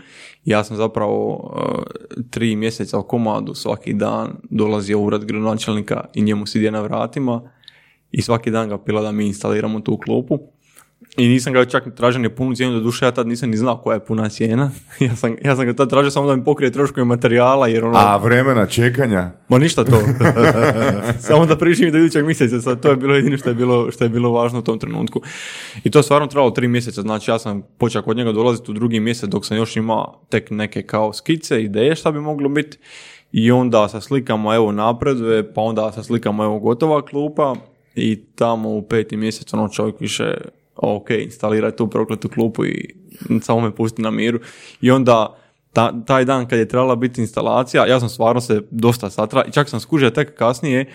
Ja sam zapravo e, tri mjeseca u komadu svaki dan dolazio u ured gradonačelnika i njemu sidje na vratima i svaki dan ga pila da mi instaliramo tu klupu. I nisam ga čak tražio ni punu cijenu, do duše ja tad nisam ni znao koja je puna cijena. ja, sam, ja sam ga tad tražio samo da mi pokrije troškove materijala, jer ono... A vremena čekanja? Ma ništa to. Samo da priživim do idućeg mjeseca, sad to je bilo jedino što je bilo, što je bilo važno u tom trenutku. I to je stvarno trebalo tri mjeseca, znači ja sam počeo kod njega dolaziti u drugi mjesec dok sam još imao tek neke kao skice, ideje šta bi moglo biti. I onda sa slikama evo napreduje, pa onda sa slikama evo gotova klupa i tamo u peti mjesec ono čovjek više ok, instaliraj tu prokletu klupu i samo me pusti na miru. I onda ta- taj dan kad je trebala biti instalacija, ja sam stvarno se dosta satra i čak sam skužio tek kasnije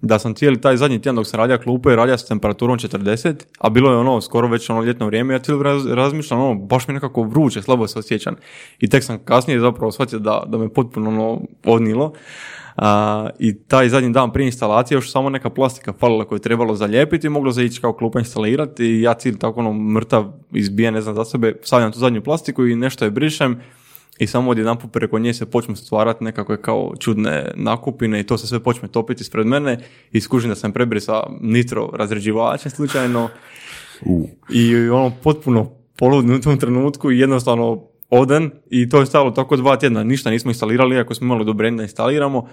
da sam cijeli taj zadnji tjedan dok sam radio klupe radio s temperaturom 40, a bilo je ono skoro već ono ljetno vrijeme, ja cijelo raz- razmišljam, ono, baš mi nekako vruće, slabo se osjećam. I tek sam kasnije zapravo shvatio da, da me potpuno ono odnilo. A, I taj zadnji dan prije instalacije još samo neka plastika falila koju je trebalo zalijepiti i moglo se ići kao klupa instalirati i ja cijeli tako ono mrtav izbijen, ne znam za sebe, stavljam tu zadnju plastiku i nešto je brišem i samo odjedanput preko nje se počnu stvarati nekakve kao čudne nakupine i to se sve počne topiti ispred mene. I skužim da sam prebrisa nitro razređivačem slučajno. I ono potpuno poludno u tom trenutku i jednostavno oden i to je stalo tako dva tjedna, ništa nismo instalirali iako smo imali odobrenje da instaliramo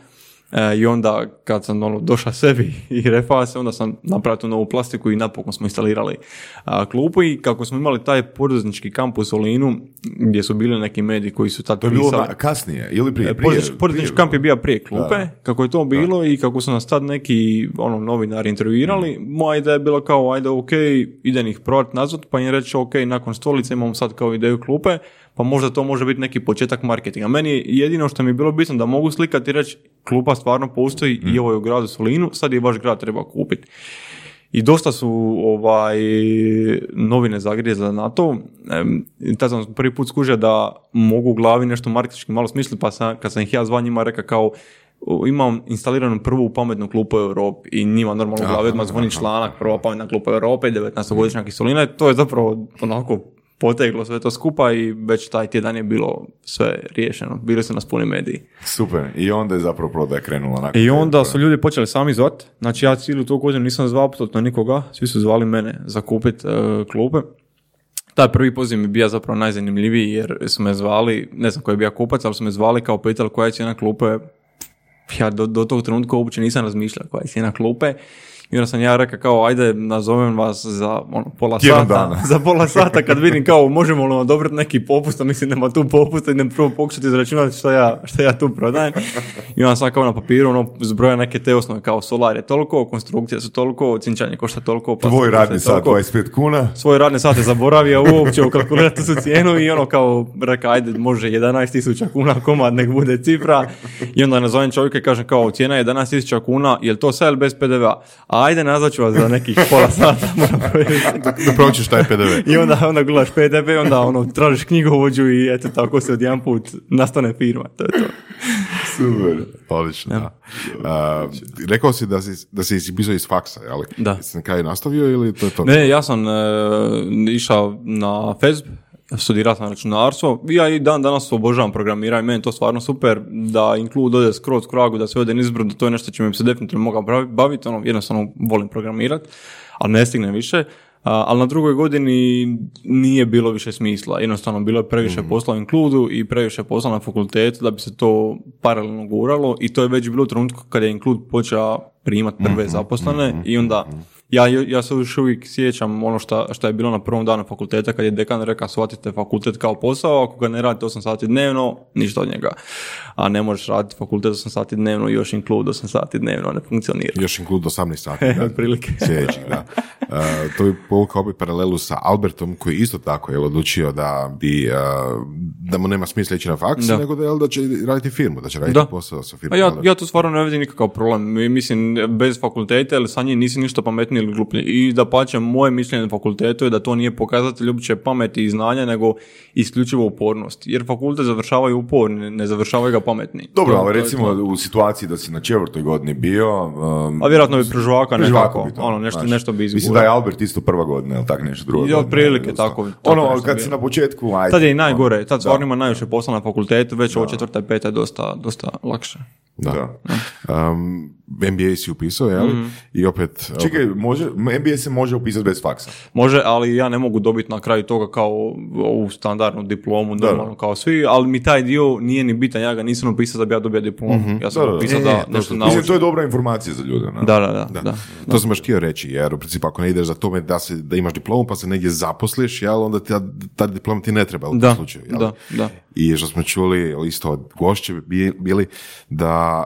E, I onda kad sam ono, došao sebi i refao se, onda sam napravio tu novu plastiku i napokon smo instalirali a, klupu. I kako smo imali taj poduzetnički kampus u Linu gdje su bili neki mediji koji su tad To je bilo pisali- na- kasnije ili prije? E, prije, poduzetnički- kamp je bio prije klupe, Da. kako je to bilo i kako su nas tad neki ono, novinari intervjuirali, moja ideja je bila kao, ajde, ok, idem ih probat nazvat, pa im reći, ok, nakon stolice imamo sad kao ideju klupe, pa možda to može biti neki početak marketinga. Meni je jedino što mi je bilo bitno da mogu slikati i reći, klupa stvarno postoji i ovo je u gradu Solinu, sad je vaš grad treba kupiti. I dosta su ovaj, novine zagrijezle na to. I tad sam prvi put skužio da mogu u glavi nešto marketinški malo smisliti, pa sam, kad sam ih ja zvao njima rekao kao imam instaliranu prvu pametnu klupu u Europi i njima normalno u glavi odmah zvoni članak prva pametna klupa u Europi, 19-godišnja kiselina i to je zapravo onako poteglo sve to skupa i već taj tjedan je bilo sve riješeno. Bili su nas puni mediji. Super. I onda je zapravo prodaja krenula. nakon I onda su ljudi počeli sami zvat. Znači ja cijelu tu godinu nisam zvao apsolutno nikoga. Svi su zvali mene za kupit e, klupe. Taj prvi poziv mi bio zapravo najzanimljiviji jer su me zvali, ne znam koji je bio kupac, ali su me zvali kao pitali koja je cijena klupe. Ja do, do tog trenutka uopće nisam razmišljao koja je cijena klupe. I onda sam ja rekao kao ajde nazovem vas za ono, pola Tjedan sata. dana. za pola sata kad vidim kao možemo li vam odobriti neki popust, a mislim nema tu popusta idem prvo pokušati izračunati što ja, što ja tu prodajem. I onda sam kao na papiru ono, zbroja neke te osnove kao solar je toliko, konstrukcije su toliko, cinčanje košta toliko. plastika Tvoj radni sat toliko. 25 kuna. Svoje radne sate zaboravio uopće ukalkulirati tu cijenu i ono kao reka ajde može 11.000 kuna komad nek bude cifra i onda nazovem čovjeka i kažem kao cijena je 11.000 kuna jel to sve ili bez PDV-a a ajde nazvat ću vas za nekih pola sata. Da proučiš taj PDV. i onda onda gledaš PDV onda ono tražiš knjigovođu i eto tako se odjedan put nastane firma to je to Super. Odlično, da. A, rekao si da si, da si ispisao iz faksa, ali Da. Jesi na kraju nastavio ili to je to? Ne, ja sam e, išao na FESB, studirao sam računarstvo. Ja i dan danas obožavam programiranje, meni je to stvarno super da Include ode skroz kragu, da se ode nizbrdo, to je nešto čime bi se definitivno mogao baviti, ono, jednostavno volim programirati, ali ne stignem više. A, ali na drugoj godini nije bilo više smisla. Jednostavno bilo je previše posla u Includu i previše posla na fakultetu da bi se to paralelno guralo i to je već bilo u trenutku kada je Include počeo primati prve zaposlene i onda ja, ja se još uvijek sjećam ono šta je bilo na prvom danu fakulteta kad je dekan rekao shvatite fakultet kao posao, ako ga ne radite 8 sati dnevno, ništa od njega. A ne možeš raditi fakultet 8 sati dnevno i još include 8 sati dnevno, ne funkcionira. Još include 18 sati. Da. Otprilike. Sljedeći, da. E, to bi povukao opet paralelu sa Albertom koji isto tako je odlučio da bi e, da mu nema smisla ići na faks, Da. nego da, jel, da će raditi firmu, da će raditi Da. posao sa A firmom. ja, ja tu stvarno ne vidim nikakav problem. Mi- Mislim, bez fakulteta ili sa njim nisi ništa pametniji ili gluplji. I da pače, moje mišljenje na fakultetu je da to nije pokazatelj uopće pameti i znanja, nego isključivo upornost. Jer fakultet završavaju uporni, ne završavaju ga pametni. Dobro, ali recimo to. u situaciji da si na četvrtoj godini bio... Um, A vjerojatno bi prežvaka nekako, bi to, ono, nešto, znaš. nešto bi Mislim izgurao. da je Albert isto prva godina, ili tak nešto drugo. I otprilike tako- tako Ono, kad bio. si na početku, ajde. Tad je i najgore, tad Da. stvarno ima najviše posla na fakultetu, već ovo četvrta i peta je dosta, dosta lakše. Da. Um, MBA si upisao, jel? Mhm. I opet... Čekaj, može, MBA se može upisati bez faksa. Može, ali ja ne mogu dobiti na kraju toga kao ovu standardnu diplomu, Da, normalno kao svi, ali mi taj dio nije ni bitan, ja ga nisam upisao da bi ja dobio diplomu. Ja sam Da, da, da. upisao da e, nešto naučim. Mislim, to je dobra informacija za ljude. Da, da, da. da. To sam baš htio reći, jer u principu ako ne ideš za tome da, se, da imaš diplomu pa se negdje zaposliš, jel, onda ta, ta diploma ti ne treba u tom Da, slučaju. Jel? da, da. I što smo čuli isto od gošće bi- bili da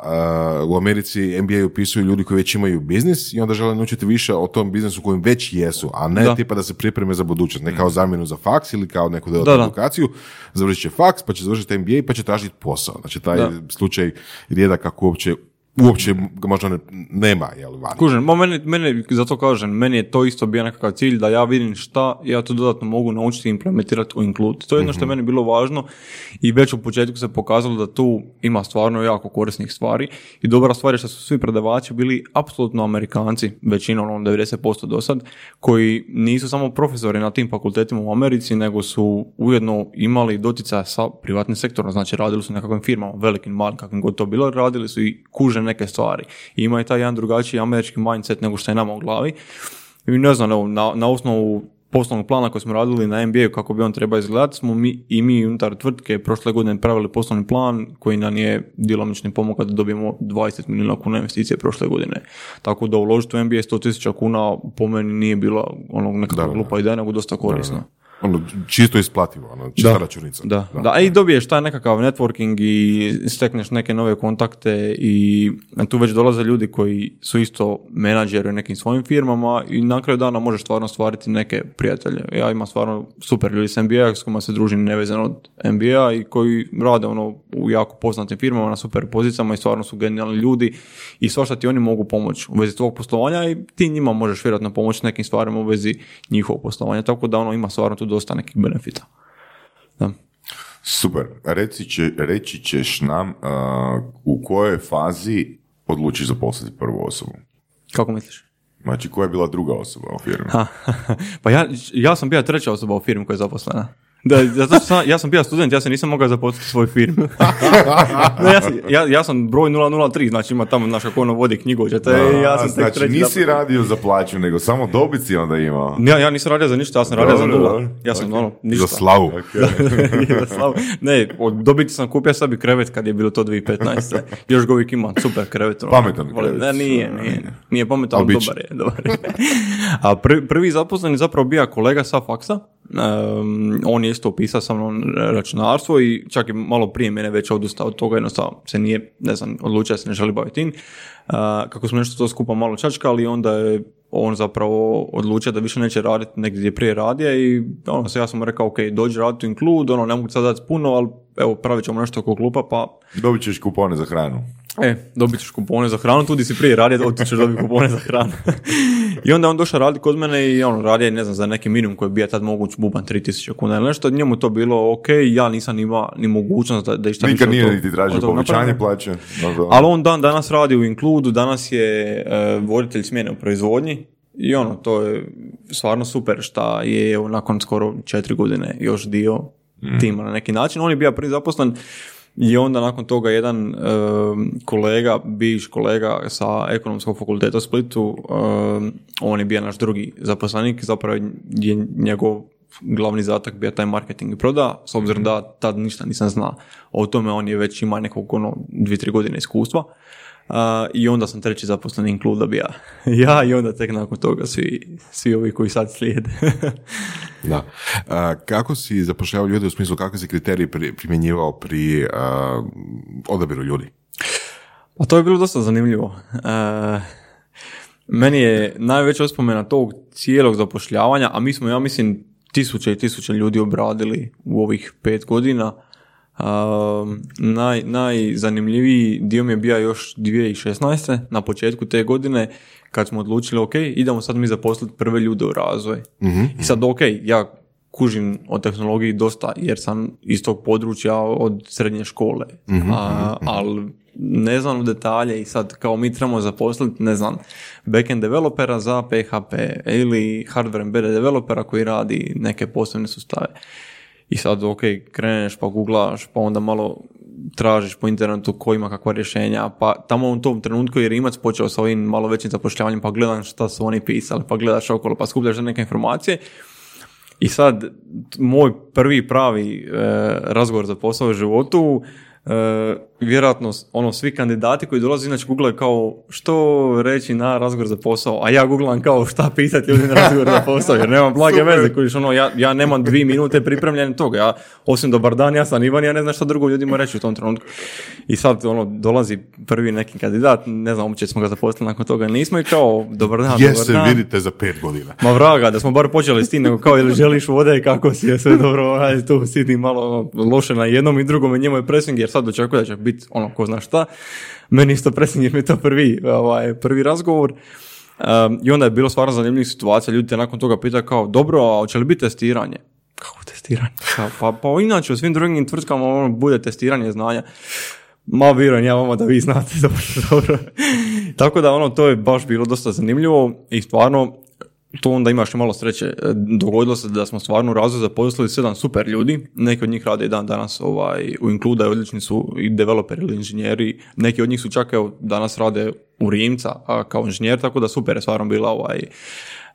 uh, u Americi MBA upisuju ljudi koji već imaju biznis i onda žele naučiti više o tom biznisu kojem već jesu, a ne Da. tipa da se pripreme za budućnost, ne kao zamjenu za faks ili kao neku dodatnu Da, da. edukaciju, završit će faks, pa će završiti MBA pa će tražiti posao. Znači taj Da. slučaj rijedak kako uopće uopće ga možda ne, nema, jel, vani. Kužem, ma meni, meni, zato kažem, meni je to isto bio nekakav cilj da ja vidim šta ja to dodatno mogu naučiti i implementirati u Include. To je jedno što je meni bilo važno i već u početku se pokazalo da tu ima stvarno jako korisnih stvari i dobra stvar je što su svi predavači bili apsolutno Amerikanci, većinom ono 90% do sad, koji nisu samo profesori na tim fakultetima u Americi, nego su ujedno imali doticaja sa privatnim sektorom, znači radili su nekakvim firmama, velikim, malim, kakvim god to bilo, radili su i kuže neke stvari. I imaju taj jedan drugačiji američki mindset nego što je nama u glavi. I ne znam, evo, na, na osnovu poslovnog plana koji smo radili na MBA kako bi on trebao izgledati, smo mi i mi unutar tvrtke prošle godine pravili poslovni plan koji nam je djelomični pomogao da dobijemo 20 milijuna kuna investicije prošle godine. Tako da uložiti u MBA 100 tisuća kuna po meni nije bila ono nekakva glupa ideja, nego dosta korisna. Ono, čisto isplativo, ono, čista Da. računica. Da, da. A i dobiješ taj nekakav networking i stekneš neke nove kontakte i tu već dolaze ljudi koji su isto menadžeri u nekim svojim firmama i na kraju dana možeš stvarno stvariti neke prijatelje. Ja imam stvarno super ljudi s MBA s kojima se družim nevezano od MBA i koji rade ono u jako poznatim firmama na super pozicijama i stvarno su genijalni ljudi i svašta ti oni mogu pomoći u vezi tvog poslovanja i ti njima možeš vjerojatno pomoći nekim stvarima u vezi njihovog poslovanja. Tako da ono ima stvarno tu dosta nekih benefita. Da. Super. Reci će, reći ćeš nam a, u kojoj fazi odlučiš zaposliti prvu osobu. Kako misliš? Znači, koja je bila druga osoba u firmi? Ha, pa ja, ja sam bio treća osoba u firmi koja je zaposlena. Da, zato što sam, ja sam bio student, ja se nisam mogao zaposliti u svoju firmu. ja, sam, ja, ja sam broj 003, znači ima tamo naša ono vodi knjigođe, i ja sam znači, treći nisi zaposlen. radio za plaću, nego samo dobit si onda imao. Ja, ja nisam radio za ništa, ja sam radio za nula. Ja sam ono, ništa. Za slavu. Za slavu. ne, od dobiti sam kupio sebi krevet kad je bilo to 2015. Još ga uvijek ima, super krevet. ono. Pametan krevet. Ne, nije, nije. Nije pametan, dobar je. Dobar je. A prvi, prvi zaposleni zapravo bija kolega sa faksa. Um, on je isto upisao sa mnom računarstvo i čak i malo prije mene već odustao od toga, jednostavno se nije, ne znam, odlučio se ne želi baviti tim. Uh, kako smo nešto to skupa malo čačkali, onda je on zapravo odlučio da više neće raditi negdje gdje je prije radio i ono, se ja sam rekao, ok, dođi raditi u Include, ono, ne mogu sad dati puno, ali evo, pravit ćemo nešto oko klupa, pa Dobit ćeš kupone za hranu. E, dobit ćeš kupone za hranu, tu di si prije radio, tu ćeš dobiti kupone za hranu. I onda on došao raditi kod mene i ono, radio ne znam, za neki minimum koji je bio tad moguć buban 3000 kuna ili nešto, njemu je to bilo ok, ja nisam imao ni mogućnost da, da išta Nikad nije niti tražio povećanje plaće. No, da. Ali on dan danas radi u Includu, danas je e, voditelj smjene u proizvodnji i ono, to je stvarno super šta je evo, nakon skoro četiri godine još dio tima na neki način. On je bio prvi zaposlen i onda nakon toga jedan e, kolega, bivš kolega sa ekonomskog fakulteta u Splitu, e, on je bio naš drugi zaposlenik, zapravo je njegov glavni zatak bio taj marketing i proda, s obzirom da tad ništa nisam znao o tome, on je već ima nekog ono dvije, tri godine iskustva. Uh, I onda sam treći zaposleni inkluda bio ja i onda tek nakon toga svi, svi ovi koji sad slijede. Da. A, kako si zapošljavao ljude u smislu kakve si kriteriji pri- primjenjivao pri a, odabiru ljudi? Pa to je bilo dosta zanimljivo. Meni je najveća uspomena tog cijelog zapošljavanja, a mi smo, ja mislim, tisuće i tisuće ljudi obradili u ovih pet godina. Um, naj, najzanimljiviji dio mi je bio još 2016. na početku te godine kad smo odlučili ok, idemo sad mi zaposliti prve ljude u razvoj. I sad ok, ja kužim o tehnologiji dosta jer sam iz tog područja od srednje škole, A, ali ne znam detalje i sad kao mi trebamo zaposliti, ne znam, backend developera za PHP ili hardware embedded developera koji radi neke posebne sustave. I sad, ok, kreneš pa googlaš, pa onda malo tražiš po internetu ko ima kakva rješenja, pa tamo u tom trenutku je Rimac počeo sa ovim malo većim zapošljavanjem, pa gledam šta su oni pisali, pa gledaš okolo, pa skupljaš neke informacije. I sad, moj prvi pravi e, razgovor za posao u životu, e, vjerojatno ono svi kandidati koji dolaze inače googlaju kao što reći na razgovor za posao, a ja googlam kao šta pitati ljudi na razgovor za posao, jer nemam blage veze, kojiš, ono, ja, ja nemam dvije minute pripremljene toga, ja osim dobar dan, ja sam Ivan, ja ne znam šta drugo ljudima reći u tom trenutku. I sad ono, dolazi prvi neki kandidat, ne znam, uopće smo ga zaposlili nakon toga, nismo i kao, dobar dan, Gdje dobar dan. vidite za pet godina? Ma vraga, da smo bar počeli s tim, nego kao ili želiš vode, kako si je sve dobro, aj tu sidi malo ono, loše na jednom i drugom i njemu je pressing jer sad očekuje da će biti ono ko zna šta. Meni isto jer mi je to prvi, ovaj, prvi razgovor. Um, I onda je bilo stvarno zanimljivih situacija, ljudi te nakon toga pitaju kao, dobro, a hoće li biti testiranje? Kako testiranje? Kao, pa, pa inače u svim drugim tvrtkama ono, bude testiranje znanja. Ma vjerujem ja vama da vi znate dobro, dobro. Tako da ono, to je baš bilo dosta zanimljivo i stvarno to onda imaš malo sreće. E, Dogodilo se da smo stvarno u razvoju zaposlili sedam super ljudi. Neki od njih rade i dan danas ovaj, u Includa, odlični su i developeri ili inženjeri. Neki od njih su čak evo, danas rade u Rimca a, kao inženjer, tako da super je stvarno bila ovaj,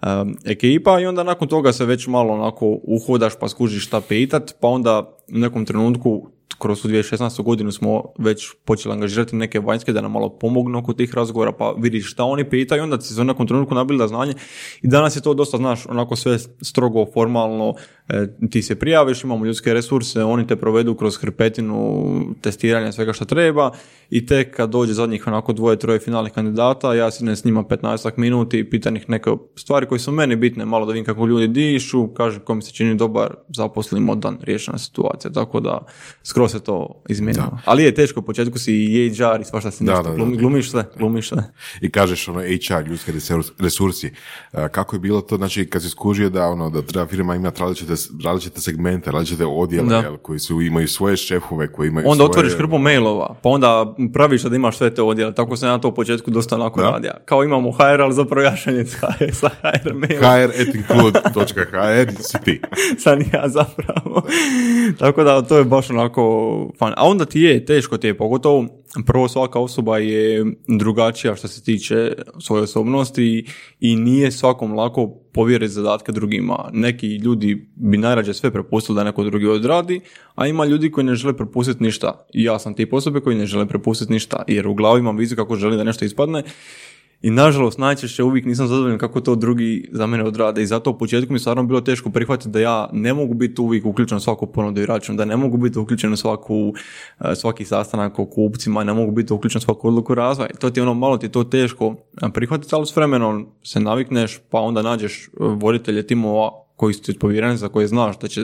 um, ekipa i onda nakon toga se već malo onako uhodaš pa skužiš šta pitat, pa onda u nekom trenutku kroz tu 2016. godinu smo već počeli angažirati neke vanjske da nam malo pomognu oko tih razgovora, pa vidiš šta oni pitaju, onda si se u nekom trenutku nabili znanje i danas je to dosta, znaš, onako sve strogo, formalno, e, ti se prijaviš, imamo ljudske resurse, oni te provedu kroz hrpetinu testiranja svega što treba i tek kad dođe zadnjih onako dvoje, troje finalnih kandidata, ja sinem s njima 15 minuti i pitam ih neke stvari koje su meni bitne, malo da vidim kako ljudi dišu, kažem ko se čini dobar, zaposlim odan, riješena situacija, tako da skroz se to izmijenilo. Ali je teško, u početku si i HR i svašta si Da, nešto, da, da. glumi- glumiš sve, glumiš sve. I kažeš ono HR, ljudski resurs- resursi. E, Kako je bilo to, znači kad si skužio da ono da treba firma imati različite, različite segmente, različite odjele, Da. jel, koji su, imaju svoje šefove, koji imaju Onda svoje... otvoriš hrpu mailova, pa onda praviš da imaš sve te odjele, tako sam ja to u početku dosta onako Da. radio. Kao imamo HR, ali zapravo ja šaljem sa HR mailom. hr.include.hr si ti. sam ja zapravo. Tako da to je baš onako fan. A onda ti je, teško ti je, pogotovo prvo svaka osoba je drugačija što se tiče svoje osobnosti i nije svakom lako povjeriti zadatke drugima. Neki ljudi bi najrađe sve prepustili da neko drugi odradi, a ima ljudi koji ne žele prepustiti ništa. I ja sam tip osobe koji ne žele prepustiti ništa, jer u glavi imam viziju kako želim da nešto ispadne i nažalost, najčešće uvijek nisam zadovoljan kako to drugi za mene odrade i zato u početku mi stvarno bilo teško prihvatiti da ja ne mogu biti uvijek uključen u svaku ponudu i račun, da ne mogu biti uključen u svaku, eh, svaki sastanak o kupcima, ne mogu biti uključen u svaku odluku razvoja. To ti je ono, malo ti je to teško prihvatiti, ali s vremenom se navikneš, pa onda nađeš eh, voditelje timova koji su ti povjereni za koje znaš da će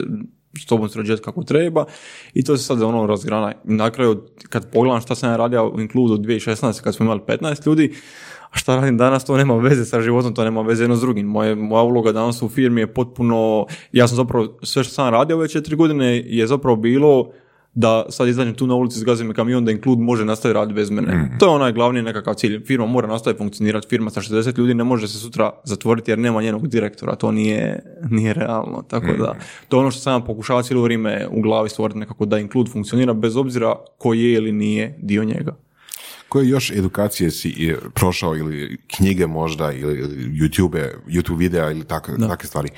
s tobom surađivati kako treba i to se sad ono razgrana. Na kraju, kad pogledam šta sam ja radio u Include u 2016. kad smo imali 15 ljudi, a šta radim danas, to nema veze sa životom, to nema veze jedno s drugim. Moje, moja uloga danas u firmi je potpuno, ja sam zapravo, sve što sam radio ove četiri godine je zapravo bilo da sad izađem tu na ulici, zgazim me kamion, da Include može nastaviti raditi bez mene. To je onaj glavni nekakav cilj. Firma mora nastaviti funkcionirati, firma sa 60 ljudi ne može se sutra zatvoriti jer nema njenog direktora, to nije, nije realno. Tako da, to je ono što sam ja pokušavao cijelo vrijeme u glavi stvoriti nekako da Include funkcionira bez obzira ko je ili nije dio njega. Koje još edukacije si i prošao ili knjige možda ili YouTube, YouTube videa ili tak, takve stvari?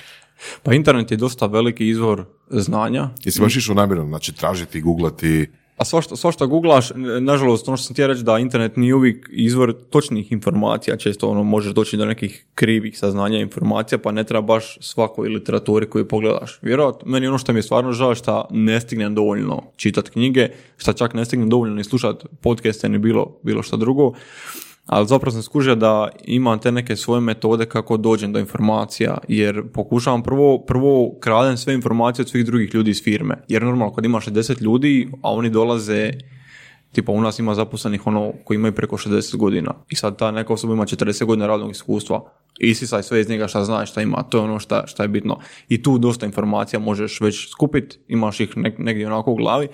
Pa internet je dosta veliki izvor znanja. Jesi baš išao namjerno, znači tražiti, googlati, A svašta, svašta googlaš, nažalost, ono što sam ti reći da internet nije uvijek izvor točnih informacija, često ono možeš doći do nekih krivih saznanja informacija, pa ne treba baš svakoj literaturi koju pogledaš. Vjerojatno, meni ono što mi je stvarno žao što ne stignem dovoljno čitati knjige, što čak ne stignem dovoljno ni slušati podcaste ni bilo, bilo što drugo, ali zapravo sam skužio da imam te neke svoje metode kako dođem do informacija, jer pokušavam prvo, prvo kradem sve informacije od svih drugih ljudi iz firme, jer normalno kad imaš 60 ljudi, a oni dolaze tipa u nas ima zaposlenih ono koji imaju preko 60 godina. I sad ta neka osoba ima 40 godina radnog iskustva. Isisaj sve iz njega šta znaš šta ima, to je ono šta, šta je bitno. I tu dosta informacija možeš već skupiti, imaš ih negdje onako u glavi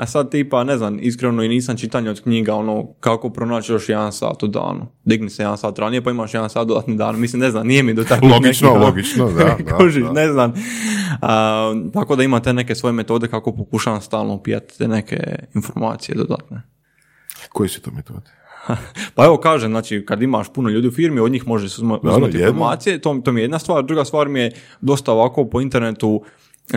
a sad tipa, ne znam, iskreno i nisam čitanje od knjiga, ono, kako pronaći još jedan sat u danu. Digni se jedan sat ranije, pa imaš jedan sat dodatni dan. Mislim, ne znam, nije mi do takvih Logično, nekih, ono, logično, da, da, kužiš, da. ne znam. A, tako da imate neke svoje metode kako pokušavam stalno upijati te neke informacije dodatne. koje su to metode? Pa evo kažem, znači kad imaš puno ljudi u firmi, od njih možeš uzma- Da, uzimati jedno. informacije, to, to mi je jedna stvar. Druga stvar mi je dosta ovako po internetu,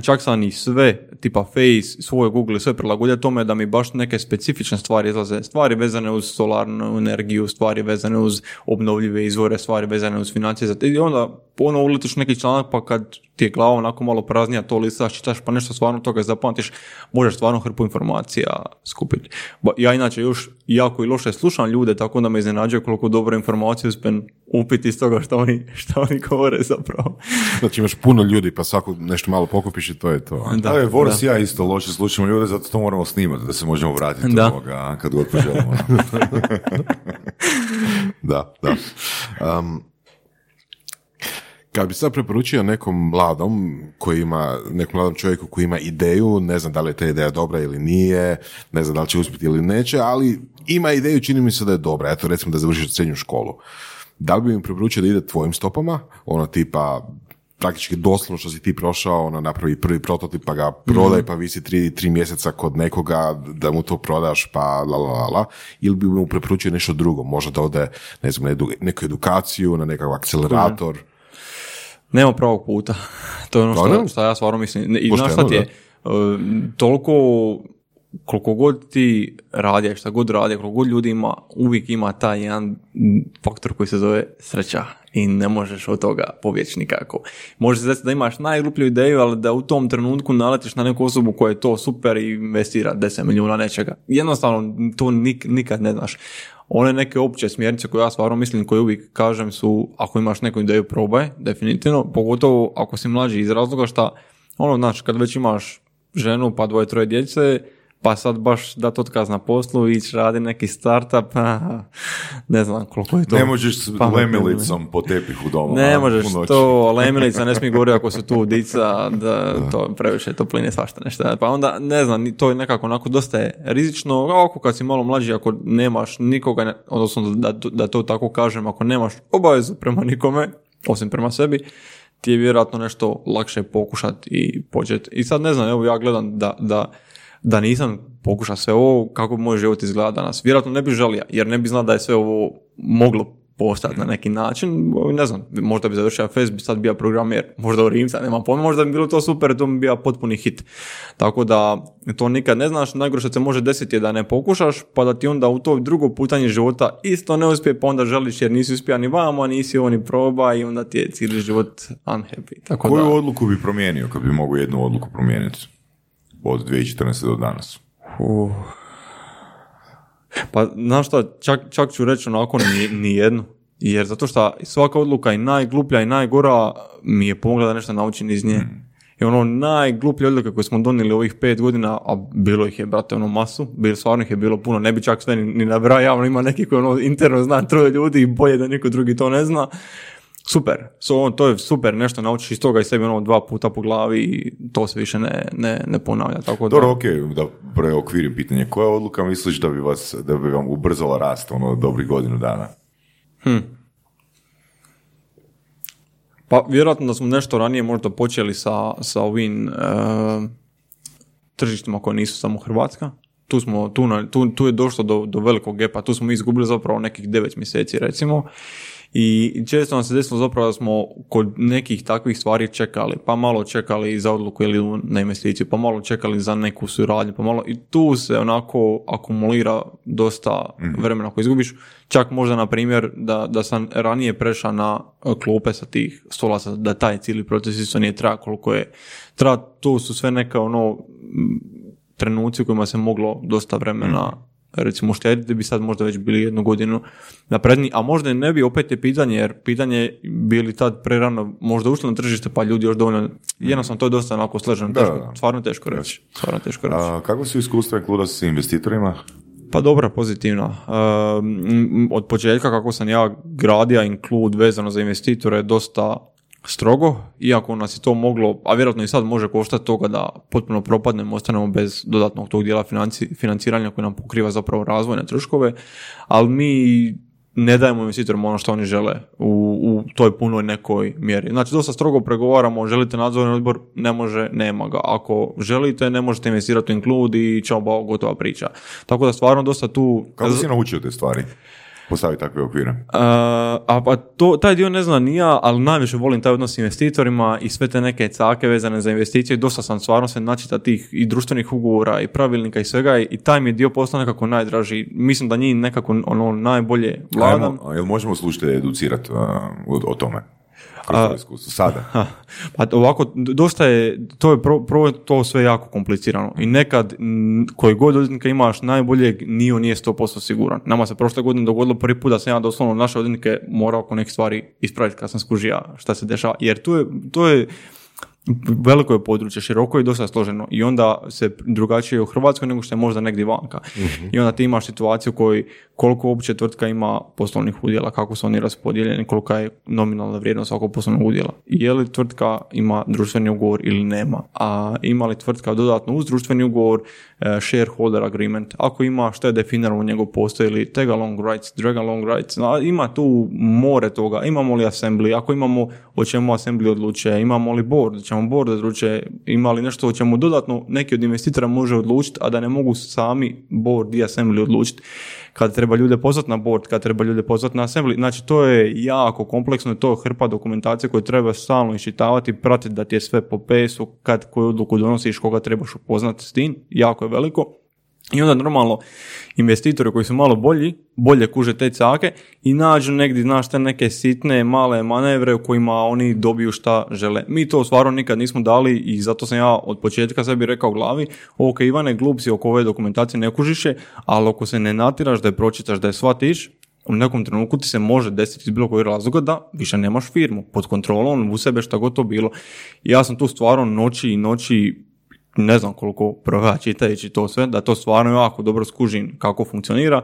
čak sam i sve, tipa Face, svoje Google, sve prilagodio tome da mi baš neke specifične stvari izlaze. Stvari vezane uz solarnu energiju, stvari vezane uz obnovljive izvore, stvari vezane uz financije. I onda ono uletiš neki članak pa kad ti je glava onako malo praznija, to listaš, čitaš pa nešto stvarno toga zapamtiš, možeš stvarno hrpu informacija skupiti. Ba- Ja inače još jako i loše slušam ljude, tako da me iznenađuje koliko dobro informacije uspijem upiti iz toga što oni, što oni govore zapravo. Znači imaš puno ljudi pa svako nešto malo pokupiš i to je to. Da, Da, je Boris ja isto loše slušamo ljude, zato to moramo snimati, da se možemo vratiti Da. ovoga, kad god poželimo. Da, da. Um, kad bi sad preporučio nekom mladom koji ima, nekom mladom čovjeku koji ima ideju, ne znam da li je ta ideja dobra ili nije, ne znam da li će uspjeti ili neće, ali ima ideju, čini mi se da je dobra. Eto, recimo da završi srednju školu. da li bi mi preporučio da ide tvojim stopama, ono tipa praktički doslovno što si ti prošao, ono napravi prvi prototip pa ga prodaj Mhm. pa visi tri, tri mjeseca kod nekoga da mu to prodaš pa la la la la, ili bi mu preporučio nešto drugo, možda da ode ne znam, na edu- neku edukaciju, na nekakav akcelerator. Nema pravog puta. to je ono što, što ja stvarno mislim. I znaš šta ti je? E, toliko koliko god ti radi, šta god radi, koliko god ljudi ima, uvijek ima taj jedan faktor koji se zove sreća i ne možeš od toga pobjeći nikako. Može se da imaš najgluplju ideju, ali da u tom trenutku naletiš na neku osobu koja je to super i investira 10 milijuna nečega. Jednostavno to nik, nikad ne znaš. One neke opće smjernice koje ja stvarno mislim, koje uvijek kažem su, ako imaš neku ideju, probaj, definitivno, pogotovo ako si mlađi iz razloga šta, ono, znaš, kad već imaš ženu pa dvoje, troje djece, pa sad baš dat otkaz na poslu i ići radi neki startup, ne znam koliko je to. Ne možeš s lemilicom po tepihu doma. Ne možeš to, lemilica ne smije govoriti ako su tu dica, da to previše topline svašta nešto. Pa onda, ne znam, to je nekako onako dosta je rizično, ako kad si malo mlađi, ako nemaš nikoga, odnosno da, da to tako kažem, ako nemaš obavezu prema nikome, osim prema sebi, ti je vjerojatno nešto lakše pokušati i početi. I sad ne znam, evo ja gledam da, da, da nisam pokušao sve ovo, kako bi moj život izgleda danas. Vjerojatno ne bi želio, jer ne bi znao da je sve ovo moglo postati na neki način, ne znam, možda bi završio FS, bi sad bio programer, možda u Rimca, nema pojma, možda bi bilo to super, to bi bio potpuni hit. Tako da to nikad ne znaš, najgore što se može desiti je da ne pokušaš, pa da ti onda u to drugo putanje života isto ne uspije, pa onda želiš jer nisi uspio ni vamo, nisi ovo ni proba i onda ti je cijeli život unhappy. Tako Koju da, odluku bi promijenio kad bi mogao jednu odluku promijeniti od 2014. do danas? Uh. Pa, znaš šta, čak, čak ću reći onako ni, ni jednu. Jer zato što svaka odluka i najgluplja i najgora mi je pomogla da nešto naučim iz nje. I ono najgluplje odluke koje smo donijeli ovih pet godina, a bilo ih je, brate, ono masu, bilo, stvarno ih je bilo puno, ne bi čak sve ni, ni nabrao, javno ima neki koji ono interno zna troje ljudi i bolje da niko drugi to ne zna. Super, so, to je super, nešto naučiš iz toga i sebi ono dva puta po glavi i to se više ne, ne, ne ponavlja. Tako da, Dobro, ok, da preokvirim pitanje. Koja odluka misliš da bi, vas, da bi vam ubrzala rast ono dobrih godinu dana? Pa vjerojatno da smo nešto ranije možda počeli sa, sa ovim e, tržištima koje nisu samo Hrvatska. Tu, smo, tu, na- tu, tu je došlo do, do velikog gepa, tu smo izgubili zapravo nekih devet mjeseci recimo i često nam se desilo zapravo da smo kod nekih takvih stvari čekali, pa malo čekali za odluku ili na investiciju, pa malo čekali za neku suradnju, pa malo i tu se onako akumulira dosta vremena ako izgubiš. Čak možda na primjer da, da sam ranije prešao na e, klupe sa tih stolaca, da taj cijeli proces isto nije traja koliko je tra, to su sve neka ono trenuci u kojima se moglo dosta vremena recimo uštediti bi sad možda već bili jednu godinu napredni, a možda i ne bi opet je pitanje, jer pitanje je bili tad prerano možda ušli na tržište pa ljudi još dovoljno, jednostavno to je dosta onako sleženo, Da, teško, da. stvarno teško reći, stvarno teško reći. A, kako su iskustva Kluda s investitorima? Pa dobra, pozitivna. Um, od početka kako sam ja gradio inklud vezano za investitore dosta strogo, iako nas je to moglo, a vjerojatno i sad može koštati toga da potpuno propadnemo, ostanemo bez dodatnog tog dijela financi, financiranja koji nam pokriva zapravo razvojne troškove, ali mi ne dajemo investitorima ono što oni žele u, u toj punoj nekoj mjeri. Znači, dosta strogo pregovaramo, želite nadzorni odbor, ne može, nema ga. Ako želite, ne možete investirati u inklud i čao, gotova priča. Tako da stvarno dosta tu... Kako si naučio te stvari? Postavi takve okvire. A, a pa to, taj dio ne znam ni ja, ali najviše volim taj odnos s investitorima i sve te neke cake vezane za investicije. Dosta sam stvarno se načita tih i društvenih ugovora i pravilnika i svega i, taj mi je dio postao nekako najdraži. Mislim da njih nekako ono najbolje vladam. Ajmo, jel možemo slušati educirati o, o tome? Kroz to iskustvo. Sada. Ha, pa ovako, dosta je, to je pro, prvo je to sve jako komplicirano i nekad m, koji god odvjetnika imaš najboljeg, nije on nije 100% siguran. Nama se prošle godine dogodilo prvi put da sam ja doslovno naše odvjetnike morao oko nekih stvari ispraviti kad sam skužio šta se dešava, jer to je, to je veliko je područje, široko i dosta složeno i onda se drugačije u Hrvatskoj nego što je možda negdje vanka. I onda ti imaš situaciju u kojoj koliko uopće tvrtka ima poslovnih udjela, kako su oni raspodijeljeni, kolika je nominalna vrijednost svakog poslovnog udjela. Je li tvrtka ima društveni ugovor ili nema, a ima li tvrtka dodatno uz društveni ugovor e, shareholder agreement, ako ima što je definirano u njegov postoji ili tag along rights, drag along rights, no, ima tu more toga, imamo li assembly, ako imamo o čemu assembly odlučuje, imamo li board, ćemo board odlučuje, ima li nešto o čemu dodatno neki od investitora može odlučiti, a da ne mogu sami board i assembly odlučiti kad treba ljude pozvati na board, kad treba ljude pozvati na assembly. Znači to je jako kompleksno, to je hrpa dokumentacije koju treba stalno iščitavati, pratiti da ti je sve po pesu, kad koju odluku donosiš, koga trebaš upoznati s tim, jako je veliko. I onda normalno investitori koji su malo bolji, bolje kuže te cake i nađu negdje, znaš, te neke sitne, male manevre u kojima oni dobiju šta žele. Mi to stvarno nikad nismo dali i zato sam ja od početka sebi rekao u glavi, ok Ivane, glup si oko ove dokumentacije ne kužiše, ali ako se ne natiraš da je pročitaš, da je shvatiš, u nekom trenutku ti se može desiti iz bilo kojeg razloga da više nemaš firmu pod kontrolom u sebe šta god to bilo. ja sam tu stvarno noći i noći ne znam koliko provega čitajući to sve, da to stvarno jako dobro skužim kako funkcionira.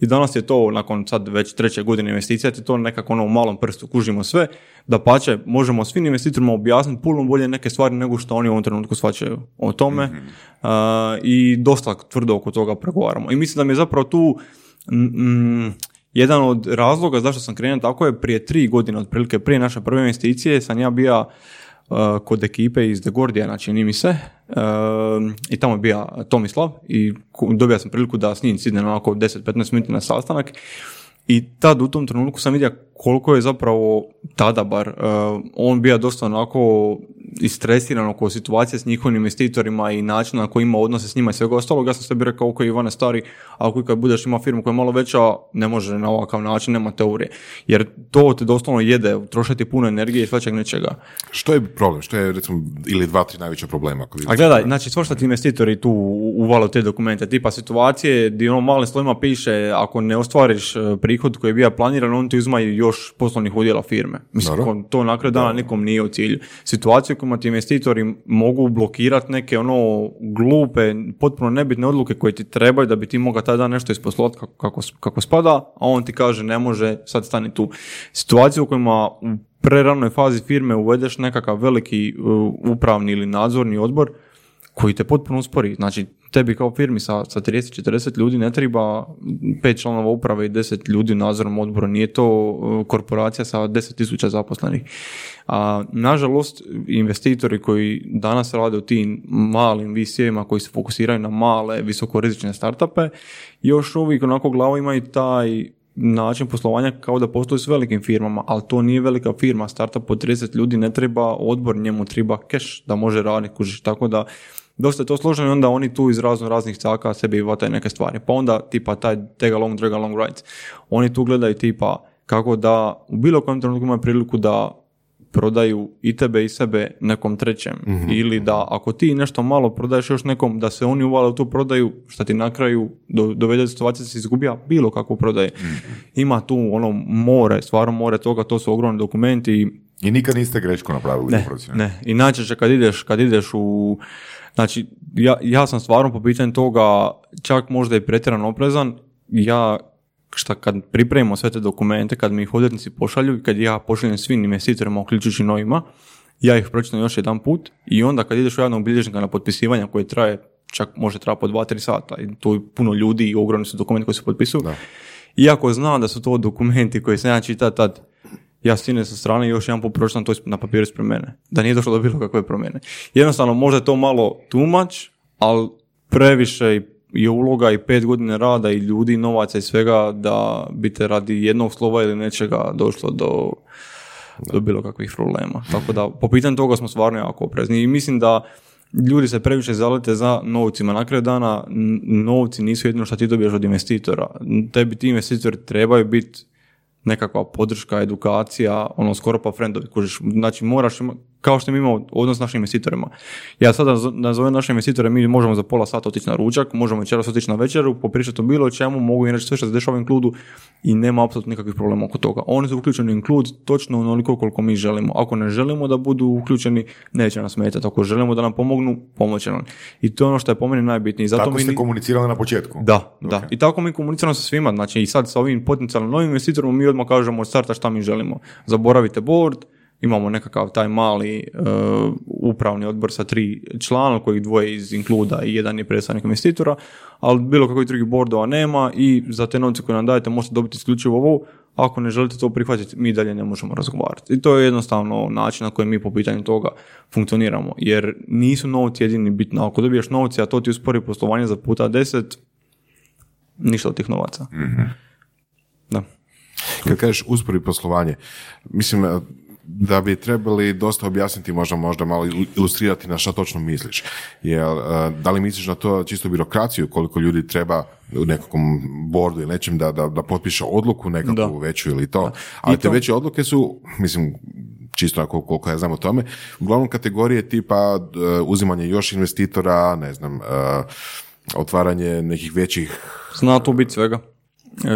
I danas je to, nakon sad već treće godine investicija, ti to nekako ono u malom prstu kužimo sve, da pače možemo svim investitorima objasniti puno bolje neke stvari nego što oni u ovom trenutku shvaćaju o tome mhm. i dosta tvrdo oko toga pregovaramo. I mislim da mi je zapravo tu jedan od razloga zašto sam krenuo tako je prije tri godine otprilike, prije naše prve investicije sam ja bio Uh, kod ekipe iz The Guardiana, čini mi se, uh, i tamo je bio Tomislav i dobio sam priliku da s njim sidnem onako 10-15 minuta na sastanak i tad u tom trenutku sam vidio koliko je zapravo tada bar, uh, on bio dosta onako istresiran oko situacije s njihovim investitorima i načina na koji ima odnose s njima i svega ostalog. Ja sam sebi rekao, ok, Ivane stari, ako kad budeš ima firmu koja je malo veća, ne može na ovakav način, nema teorije. Jer to te doslovno jede, trošiti puno energije i svačeg nečega. Što je problem? Što je, recimo, ili dva, tri najveća problema? Kod A gledaj, znači, što ti investitori tu uvalo te dokumente, tipa situacije gdje ono malim slovima piše, ako ne ostvariš e, prihod koji je bio planiran, on ti uzma još poslovnih udjela firme. Mislim, to na kraju dana nikom nije u cilju. Situacije ti investitori mogu blokirati neke ono glupe, potpuno nebitne odluke koje ti trebaju da bi ti mogao taj dan nešto isposlovati kako, kako, kako spada, a on ti kaže ne može, sad stani tu. Situacije u kojima u preranoj fazi firme uvedeš nekakav veliki uh, upravni ili nadzorni odbor koji te potpuno uspori. Znači, tebi kao firmi sa, sa 30-40 ljudi ne treba pet članova uprave i 10 ljudi u nadzornom odboru. Nije to uh, korporacija sa 10.000 zaposlenih. A, nažalost, investitori koji danas rade u tim malim VC-ima koji se fokusiraju na male, visokorizične startupe, još uvijek onako glavo imaju taj način poslovanja kao da postoji s velikim firmama, ali to nije velika firma, startup od 30 ljudi ne treba odbor, njemu treba cash da može raditi kužiš, tako da dosta je to složeno i onda oni tu iz razno raznih caka sebi vataju neke stvari. Pa onda tipa taj tag along, drag along rights. Oni tu gledaju tipa kako da u bilo kojem trenutku imaju priliku da prodaju i tebe i sebe nekom trećem. Mhm. Ili da ako ti nešto malo prodaješ još nekom, da se oni uvale u tu prodaju, šta ti na kraju do, dovede do situacije da se izgubija bilo kakvu prodaje. Mhm. Ima tu ono more, stvarno more toga, to su ogromni dokumenti. I nikad niste grešku napravili ne, ne. I najčešće kad ideš, kad ideš u Znači, ja, ja sam stvarno po pitanju toga čak možda i pretjeran oprezan. Ja šta kad pripremimo sve te dokumente, kad mi ih odvjetnici pošalju i kad ja pošaljem svim investitorima, uključujući novima, ja ih pročitam još jedan put i onda kad ideš u javnog bilježnika na potpisivanje koje traje, čak može trajati po 2-3 sata i tu je puno ljudi i ogromni su dokumenti koji se potpisuju. Da. Iako znam da su to dokumenti koji sam ja čitao tad, ja stine sa strane i još jedan put pročitam to na papiru ispred mene. Da nije došlo do bilo kakve promjene. Jednostavno, možda je to malo tumač, ali previše je uloga i pet godine rada i ljudi, novaca i svega da bi te radi jednog slova ili nečega došlo do, do bilo kakvih problema. Tako da, po pitanju toga smo stvarno jako oprezni i mislim da ljudi se previše zalete za novcima. Na kraju dana novci nisu jedino što ti dobiješ od investitora. Tebi ti investitori trebaju biti nekakva podrška, edukacija, ono skoro pa friendovi, kužiš, znači moraš kao što mi imamo odnos s našim investitorima. Ja sada naz- nazovem naše investitore, mi možemo za pola sata otići na ručak, možemo večeras otići na večeru, popričati o bilo čemu, mogu im reći sve što se dešava u inkludu i nema apsolutno nikakvih problema oko toga. Oni su uključeni u inklud točno onoliko koliko mi želimo. Ako ne želimo da budu uključeni, neće nas smetati. Ako želimo da nam pomognu, pomoće nam. I to je ono što je po meni najbitnije. Zato Tako mi ste ni- komunicirali na početku. da, da. I tako mi komuniciramo sa svima. Znači i sad sa ovim potencijalnim novim investitorom mi odmah kažemo od starta šta mi želimo. Zaboravite board, imamo nekakav taj mali e, upravni odbor sa tri člana, kojih dvoje iz inkluda i jedan je predstavnik investitora, ali bilo kakvih drugih bordova nema i za te novce koje nam dajete možete dobiti isključivo ovo. Ako ne želite to prihvatiti, mi dalje ne možemo razgovarati. I to je jednostavno način na koji mi po pitanju toga funkcioniramo. Jer nisu novci jedini bitno. Ako dobiješ novci, a to ti uspori poslovanje za puta deset, ništa od tih novaca. Da. Kad kažeš uspori poslovanje, mislim da bi trebali dosta objasniti, možda možda malo il- ilustrirati na šta točno misliš. Jel, eh, da li misliš na to čisto birokraciju, koliko ljudi treba u nekakvom bordu ili nečem da, da, da potpiše odluku nekakvu Da. veću ili to. Ali I te to- veće odluke su, mislim, čisto ako koliko ja znam o tome, uglavnom kategorije tipa eh, uzimanje još investitora, ne znam, eh, otvaranje nekih većih Zna tu biti svega. E,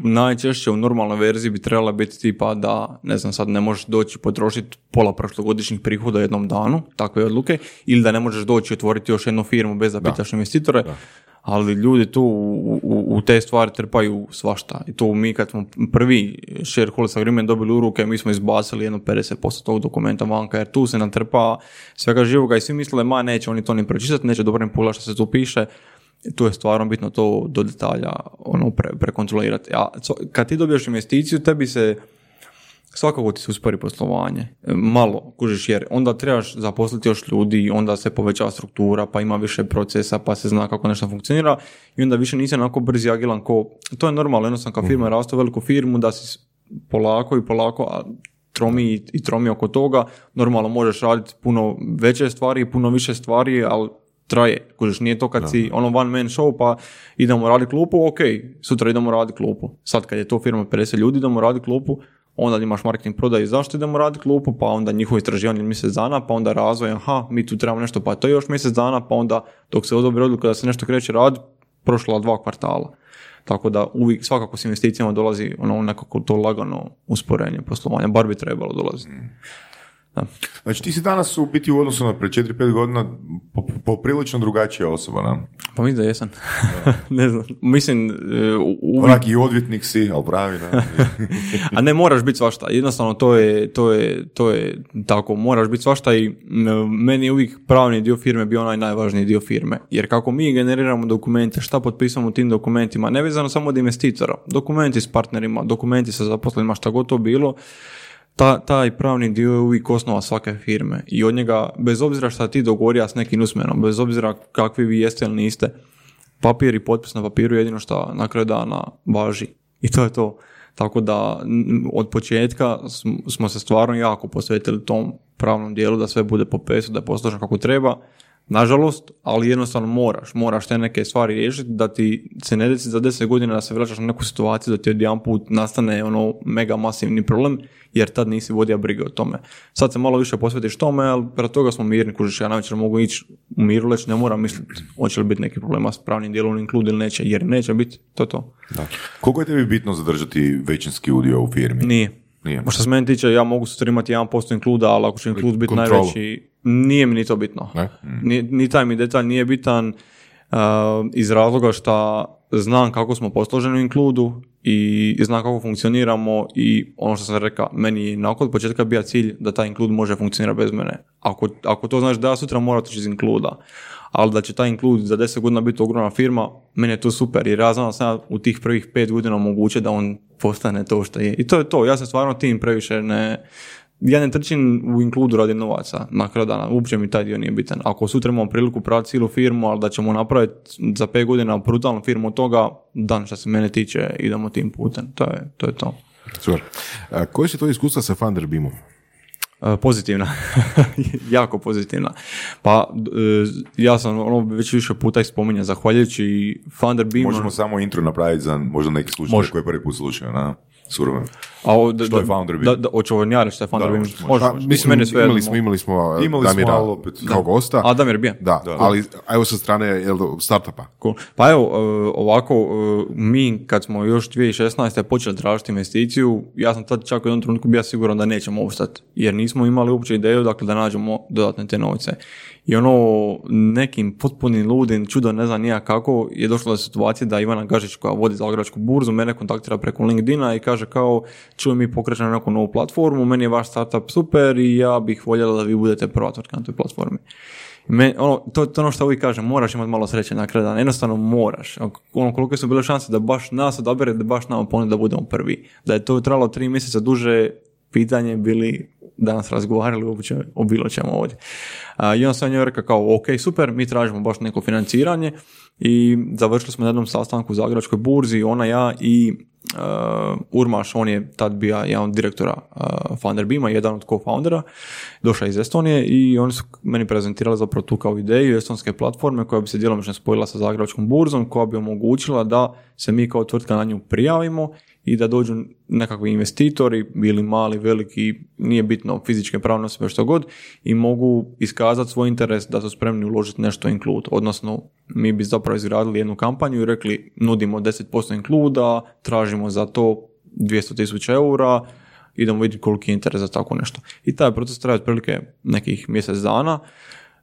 najčešće u normalnoj verziji bi trebala biti tipa da, ne znam, sad ne možeš doći potrošiti pola prošlogodišnjih prihoda u jednom danu, takve odluke, ili da ne možeš doći otvoriti još jednu firmu bez da pitaš investitore, ali ljudi tu u, u, u te stvari trpaju svašta. I tu mi kad smo prvi shareholders agreement dobili u ruke, mi smo izbacili jedno 50% tog dokumenta vanka, jer tu se nam trpa svega živoga i svi misle, ma neće oni to ni pročitati, neće dobro ni pogledati što se tu piše, tu je stvarno bitno to do detalja ono, pre, prekontrolirati. A kad ti dobiješ investiciju, tebi se svakako ti se uspori poslovanje. E, Malo, kužiš, jer onda trebaš zaposliti još ljudi, onda se povećava struktura, pa ima više procesa, pa se zna kako nešto funkcionira i onda više nisi onako brzi agilan ko... To je normalno, jednostavno kad firma raste u veliku firmu, da si polako i polako, a tromi i, i tromi oko toga, normalno možeš raditi puno veće stvari i puno više stvari, ali traje. Kužiš, nije to kad si ono one man show pa idemo raditi klupu, ok, sutra idemo raditi klupu. Sad kad je to firma 50 ljudi, idemo raditi klupu, onda imaš marketing prodaj i zašto idemo raditi klupu, pa onda njihovo istraživanje mjesec dana, pa onda razvoj, aha, mi tu trebamo nešto, pa to je još mjesec dana, pa onda dok se odobri odluka da se nešto kreće rad, prošla dva kvartala. Tako da uvijek svakako s investicijama dolazi ono nekako to lagano usporenje poslovanja, bar bi trebalo dolaziti. Da. Znači ti si danas u biti u odnosu na pre 4-5 godina po- poprilično drugačija osoba, ne? Pa mislim da jesam. ne znam, mislim, e, u- Onak i odvjetnik si, ali pravi, ne? A ne moraš biti svašta, jednostavno to je, to je, to je tako, moraš biti svašta i meni je uvijek pravni dio firme bio onaj najvažniji dio firme. Jer kako mi generiramo dokumente, šta potpisamo u tim dokumentima, nevezano samo od investitora, dokumenti s partnerima, dokumenti sa zaposlenima, šta god to bilo, ta, taj pravni dio je uvijek osnova svake firme i od njega, bez obzira šta ti dogovorio s nekim usmenom, bez obzira kakvi vi jeste ili niste, papir i potpis na papiru je jedino što na kraju dana važi. I to je to. Tako da od početka sm- smo se stvarno jako posvetili tom pravnom dijelu da sve bude po pesu, da je kako treba. Nažalost, ali jednostavno moraš, moraš te neke stvari riješiti da ti se ne desi za 10 godina da se vraćaš na neku situaciju da ti odjedanput nastane ono mega masivni problem jer tad nisi vodio brige o tome. Sad se malo više posvetiš tome, ali pred toga smo mirni, kužiš, ja navečer mogu ići u miru leći, ne moram misliti hoće li biti neki problema s pravnim dijelom inklud ili neće, jer neće biti, to je to. Koliko je tebi bitno zadržati većinski udio u firmi? Nije. Nije. Što se meni tiče, ja mogu sutra imati 1% inkluda, ali ako će inklud biti najveći, nije mi ni to bitno. Ne? Ni, ni taj mi detalj nije bitan uh, iz razloga što znam kako smo posloženi u inkludu i znam kako funkcioniramo i ono što sam rekao, meni je nakon početka bio cilj da taj inklud može funkcionirati bez mene. Ako, ako to znači da ja sutra moram otići iz inkluda, ali da će taj inklud za 10 godina biti ogromna firma, meni je to super jer ja znam da sam ja u tih prvih 5 godina moguće da on postane to što je. I to je to, ja se stvarno tim previše ne, ja ne trčim u inkludu radi novaca na kraju dana, uopće mi taj dio nije bitan. Ako sutra imamo priliku praviti cijelu firmu, ali da ćemo napraviti za 5 godina brutalnu firmu od toga, dan što se mene tiče, idemo tim putem. To je to. Je to. Super. A, koje su to iskustva sa Funderbeamom? E, Pozitivna, jako pozitivna. Pa e, ja sam ono već više puta ih spominjao, zahvaljujući Funderbeamu. Možemo samo intro napraviti za možda neki slučaj koji prvi put slušaju, na? Surovo. A o, da, Što je Founder Beam? Da, da, njare što je Founder Da, Beam. može, Može, Pa, može. mislim, Meni sve imali smo, imali smo Imali smo, Damira ali opet, kao gosta. A Damir? Da, Da. ali a evo sa strane jel, startupa. Cool. Pa evo, e, ovako, e, mi kad smo još 2016. počeli tražiti investiciju, ja sam tad čak u jednom trenutku bio siguran da nećemo ostati, jer nismo imali uopće ideju dakle, da nađemo dodatne te novce. I ono, nekim potpunim ludim, čudo ne znam nija kako, je došlo do situacije da Ivana Gažić koja vodi Zagrebačku burzu, mene kontaktira preko LinkedIna i kaže kao, čuj mi pokrećemo neku novu platformu, meni je vaš startup super i ja bih voljela da vi budete prva tvrtka na toj platformi. Me, ono, to, to ono što uvijek kažem, moraš imati malo sreće na kraju dana, jednostavno moraš. Ono, kolike su bile šanse da baš nas odabere, da baš nama ponudi da budemo prvi. Da je to trajalo tri mjeseca duže, pitanje bili danas razgovarali uopće o bilo čemu ovdje. A, I onda sam njoj rekao kao, ok, super, mi tražimo baš neko financiranje i završili smo na jednom sastanku u Zagrebačkoj burzi, ona, ja i uh, Urmaš, on je tad bio jedan od direktora uh, Beama, jedan od co-foundera, došao iz Estonije i oni su meni prezentirali zapravo tu kao ideju estonske platforme koja bi se djelomično spojila sa Zagrebačkom burzom, koja bi omogućila da se mi kao tvrtka na nju prijavimo i da dođu nekakvi investitori, bili mali, veliki, nije bitno, fizičke pravne osobe, što god, i mogu iskazati svoj interes da su spremni uložiti nešto Include. Odnosno, mi bi zapravo izgradili jednu kampanju i rekli, nudimo 10% Includa, tražimo za to 200.000 eura, idemo vidjeti koliki je interes za tako nešto. I taj proces traje otprilike nekih mjesec dana.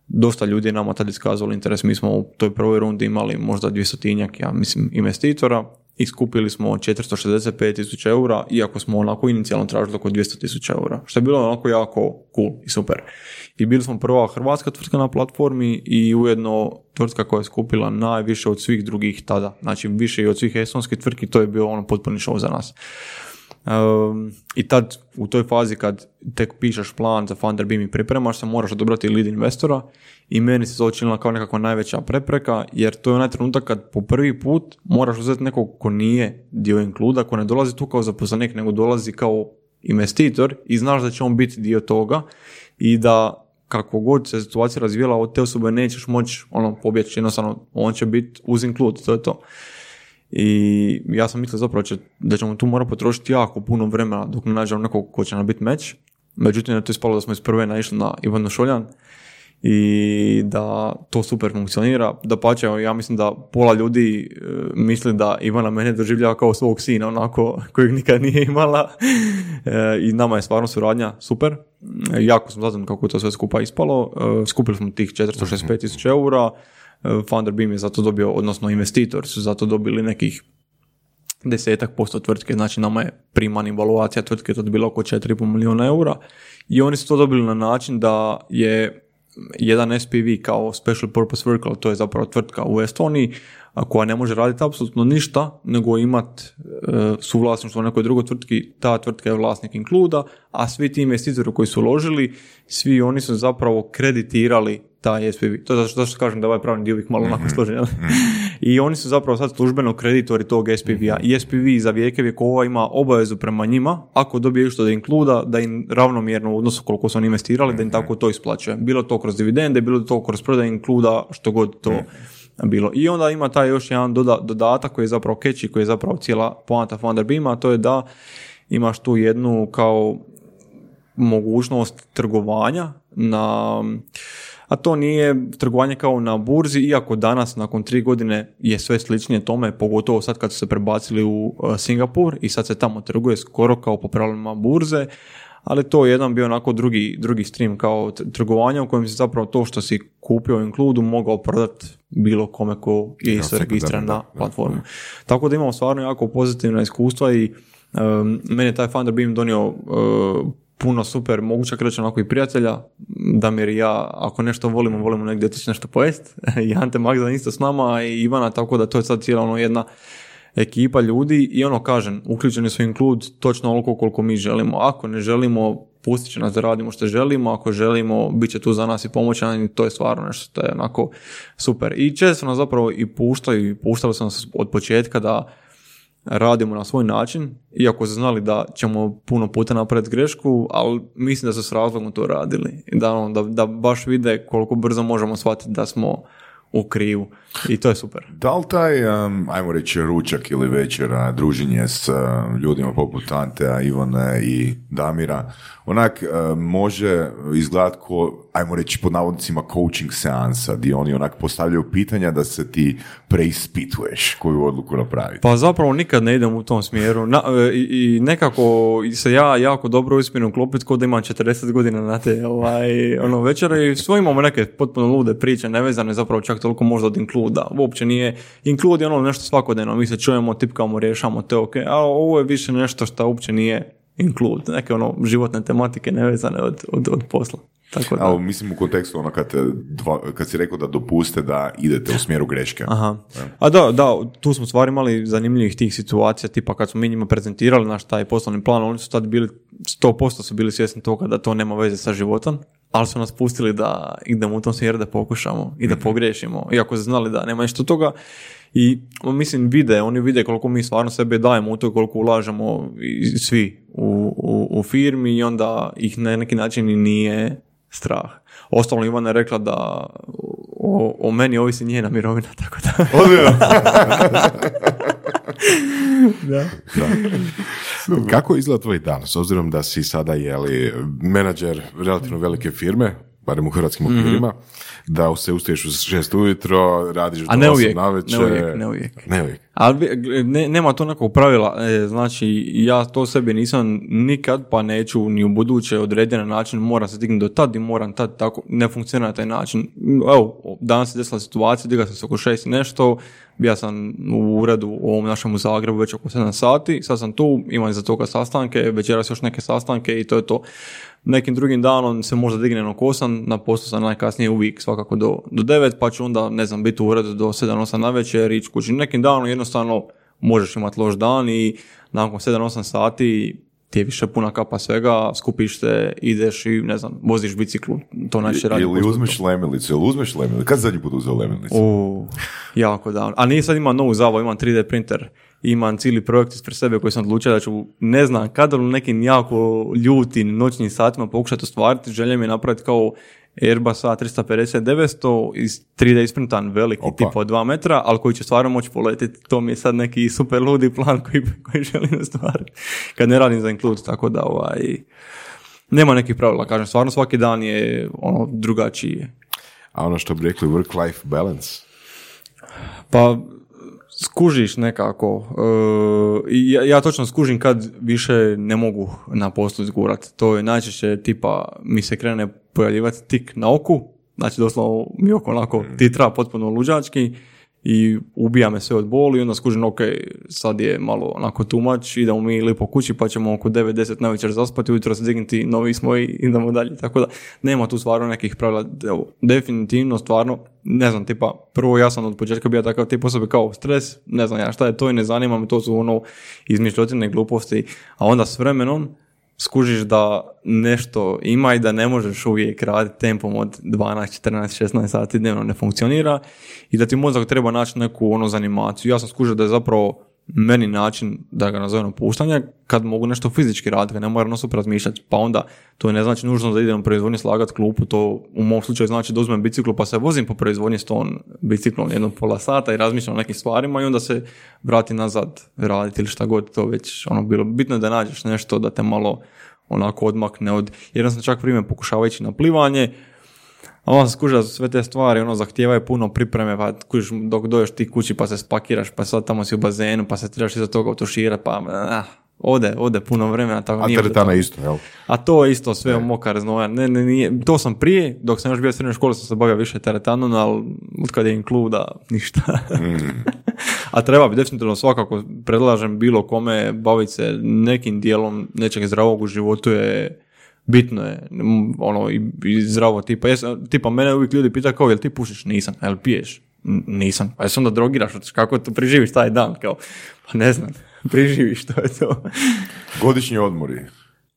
Dosta ljudi je nama tad iskazalo interes. Mi smo u toj prvoj rundi imali možda 200 ja mislim, investitora i skupili smo 465 tisuća eura, iako smo onako inicijalno tražili oko 200 tisuća eura, što je bilo onako jako cool i super. I bili smo prva hrvatska tvrtka na platformi i ujedno tvrtka koja je skupila najviše od svih drugih tada, znači više i od svih estonskih tvrtki, to je bio ono potpuni show za nas. Um, I tad u toj fazi kad tek pišeš plan za Funder Beam i pripremaš se, moraš odobrati lead investora i meni se to učinila kao nekakva najveća prepreka jer to je onaj trenutak kad po prvi put moraš uzeti nekog ko nije dio inkluda, ko ne dolazi tu kao zaposlenik nego dolazi kao investitor i znaš da će on biti dio toga i da kako god se situacija razvijela od te osobe nećeš moći ono, pobjeći, jednostavno on će biti uz include, to je to. I ja sam mislio zapravo će, da ćemo tu morati potrošiti jako puno vremena dok ne nađemo nekog ko će nam biti meč. Međutim, je to ispalo da smo iz prve naišli na Ivanu Šoljan i da to super funkcionira. Da pače, ja mislim da pola ljudi e, misli da Ivana mene doživljava kao svog sina, onako kojeg nikad nije imala. E, I nama je stvarno suradnja super. E, jako sam zadovoljan kako je to sve skupa ispalo. E, skupili smo tih 465 tisuća eura. E, Founder Beam je zato dobio, odnosno investitor su zato dobili nekih desetak posto tvrtke, znači nama je primana evaluacija tvrtke to bila oko 4,5 milijuna eura i oni su to dobili na način da je jedan SPV kao Special Purpose Vehicle, to je zapravo tvrtka u Estoniji, koja ne može raditi apsolutno ništa, nego imat e, suvlasništvo u nekoj drugoj tvrtki, ta tvrtka je vlasnik Includa, a svi ti investitori koji su uložili, svi oni su zapravo kreditirali taj SPV. To je zato što, zašto kažem da ovaj pravni dio uvijek malo onako složen. jel? I oni su zapravo sad službeno kreditori tog SPV-a. I SPV za vijeke vjekova ima obavezu prema njima, ako dobije što da inkluda, da im ravnomjerno u odnosu koliko su oni investirali, da im tako to isplaćuje. Bilo to kroz dividende, bilo to kroz prodaj inkluda, što god to bilo. I onda ima taj još jedan doda- dodatak koji je zapravo catchy, koji je zapravo cijela poanta Founder Beama, a to je da imaš tu jednu kao mogućnost trgovanja na a to nije trgovanje kao na burzi, iako danas nakon tri godine je sve sličnije tome, pogotovo sad kad su se prebacili u uh, Singapur i sad se tamo trguje skoro kao po pravilima burze, ali to je jedan bio onako drugi, drugi stream kao tr- trgovanja u kojem se zapravo to što si kupio u Includu mogao prodati bilo kome ko je sekundarno, registriran na da, platformu. Tako da imamo stvarno jako pozitivna iskustva i um, meni je taj Founder Beam donio uh, puno super, mogu čak reći onako i prijatelja, Damir i ja, ako nešto volimo, volimo negdje otići nešto pojest, i Ante Magdan isto s nama i Ivana, tako da to je sad cijela ono jedna ekipa ljudi i ono kažem, uključeni su Include točno onoliko koliko mi želimo. Ako ne želimo, pustit će nas da radimo što želimo, ako želimo, bit će tu za nas i pomoći nam i to je stvarno nešto što je onako super. I često nas zapravo i puštaju i puštali su od početka da radimo na svoj način, iako su znali da ćemo puno puta napraviti grešku, ali mislim da su s razlogom to radili. Da, ono, da, da baš vide koliko brzo možemo shvatiti da smo u krivu. I to je super. Da li taj, um, ajmo reći, ručak ili večera, druženje s um, ljudima poput Antea, Ivone i Damira, onak um, može izgledati ko, ajmo reći pod navodnicima coaching seansa, gdje oni onak postavljaju pitanja da se ti preispituješ koju odluku napraviti. Pa zapravo nikad ne idem u tom smjeru Na- e, i, i nekako se ja jako dobro uspijem uklopiti kod da imam 40 godina na te ovaj, ono, večere i svo imamo neke potpuno lude priče, nevezane zapravo čak toliko možda od inkluda. Uopće nije, inklud ono nešto svakodnevno, mi se čujemo, tipkamo, rješamo, te ok, a ovo je više nešto što uopće nije inklud, neke ono životne tematike nevezane od, od, od posla. Tako da. Ali mislim u kontekstu ono kad, dva, kad si rekao da dopuste da idete u smjeru greške. Aha. A da, da, tu smo stvari imali zanimljivih tih situacija, tipa kad smo mi njima prezentirali naš taj poslovni plan, oni su tad bili, 100% su bili svjesni toga da to nema veze sa životom, ali su nas pustili da idemo u tom smjeru da pokušamo i da pogriješimo, iako su znali da nema ništa toga. I mislim vide, oni vide koliko mi stvarno sebe dajemo u to, koliko ulažemo i svi u, u, u firmi i onda ih na neki način i nije strah. Ostalo Ivana je rekla da o, o meni ovisi njena mirovina, tako da... Kako izgleda tvoj dan, s obzirom da si sada jeli menadžer relativno velike firme, barem u hrvatskim okvirima, da se ustaješ u šest ujutro, radiš do osam navečer. ne uvijek, ne uvijek. Ne uvijek. Ali ne, nema to nekog pravila, e, znači ja to sebi nisam nikad, pa neću ni u buduće odrediti na način moram se dignuti do tad i moram tad, tako, ne funkcionira na taj način. Evo, danas se desila situacija, digao sam se oko šest nešto, ja sam u uredu u ovom našem Zagrebu već oko 7 sati, sad sam tu, imam iza toga sastanke, večeras još neke sastanke i to je to. Nekim drugim danom se možda dignem oko 8, na poslu sam najkasnije uvijek svakako do, do 9, pa ću onda, ne znam, biti u uredu do 7-8 na večer, ići kući. Nekim danom jednostavno možeš imati loš dan i nakon 7-8 sati ti je više puna kapa svega, skupiš se, ideš i ne znam, voziš biciklu, to najčešće radi. Ili uzmeš lemilicu, ili uzmeš lemilicu. Kad zadnji put uzeo lemilicu? U, jako davno. A nije sad imam novu zabavu, imam 3D printer, imam cijeli projekt ispred sebe koji sam odlučio da ću, ne znam, kada u nekim jako ljutim noćnim satima pokušati ostvariti, želja mi je napraviti kao Airbus A350-900 iz 3D isprintan veliki Opa. tip od 2 metra, ali koji će stvarno moći poletiti. To mi je sad neki super ludi plan koji, koji želim ostvariti. Kad ne radim za Include, tako da ovaj, nema nekih pravila, kažem, stvarno svaki dan je ono drugačiji. A ono što bi rekli work-life balance. Pa skužiš nekako. e, ja, ja točno skužim kad više ne mogu na poslu izgurat. To je najčešće tipa mi se krene pojavljivati tik na oku, znači doslovno mi oko onako titra potpuno luđački i ubija me sve od boli i onda skužim ok, sad je malo onako tumač, idemo mi lipo kući pa ćemo oko 9-10 na večer zaspati, ujutro se dignuti, novi smo i idemo dalje. Tako da nema tu stvarno nekih pravila. Evo, definitivno stvarno, ne znam, tipa, prvo ja sam od početka bio takav tip osobe kao stres, ne znam ja šta je to i ne zanima me, to su ono izmišljotine gluposti, a onda s vremenom skužiš da nešto ima i da ne možeš uvijek raditi tempom od 12, 14, 16 sati dnevno ne funkcionira i da ti mozak treba naći neku ono zanimaciju. Ja sam skužio da je zapravo meni način da ga nazovem opuštanje kad mogu nešto fizički raditi, kad ne moram non razmišljati. Pa onda to ne znači nužno da idem u proizvodnji slagati klupu, to u mom slučaju znači da uzmem biciklu pa se vozim po proizvodnji s tom biciklom jedno pola sata i razmišljam o nekim stvarima i onda se vratim nazad raditi ili šta god to već ono bilo. Bitno je da nađeš nešto da te malo onako odmakne od, jer sam čak vrijeme pokušavao ići na plivanje, a da su sve te stvari, ono, zahtijevaju puno pripreme, pa kužiš dok dođeš ti kući pa se spakiraš, pa sad tamo si u bazenu, pa se trebaš iza toga otuširati, pa ah, ode, ode puno vremena. Tako A nije teretana to. isto, jel? A to je isto sve mokar znoja. Ne, ne, nije. To sam prije, dok sam još bio u srednjoj školi, sam se bavio više teretanom, ali od je inkluda, ništa. A treba bi definitivno svakako, predlažem bilo kome baviti se nekim dijelom nečeg zdravog u životu je bitno je ono i, i zdravo tipa jes, tipa mene uvijek ljudi pitaju kao jel ti pušiš nisam jel piješ "N- nisam pa jesi onda drogiraš kako to preživiš taj dan kao pa ne znam preživiš to je to Godišnji odmori.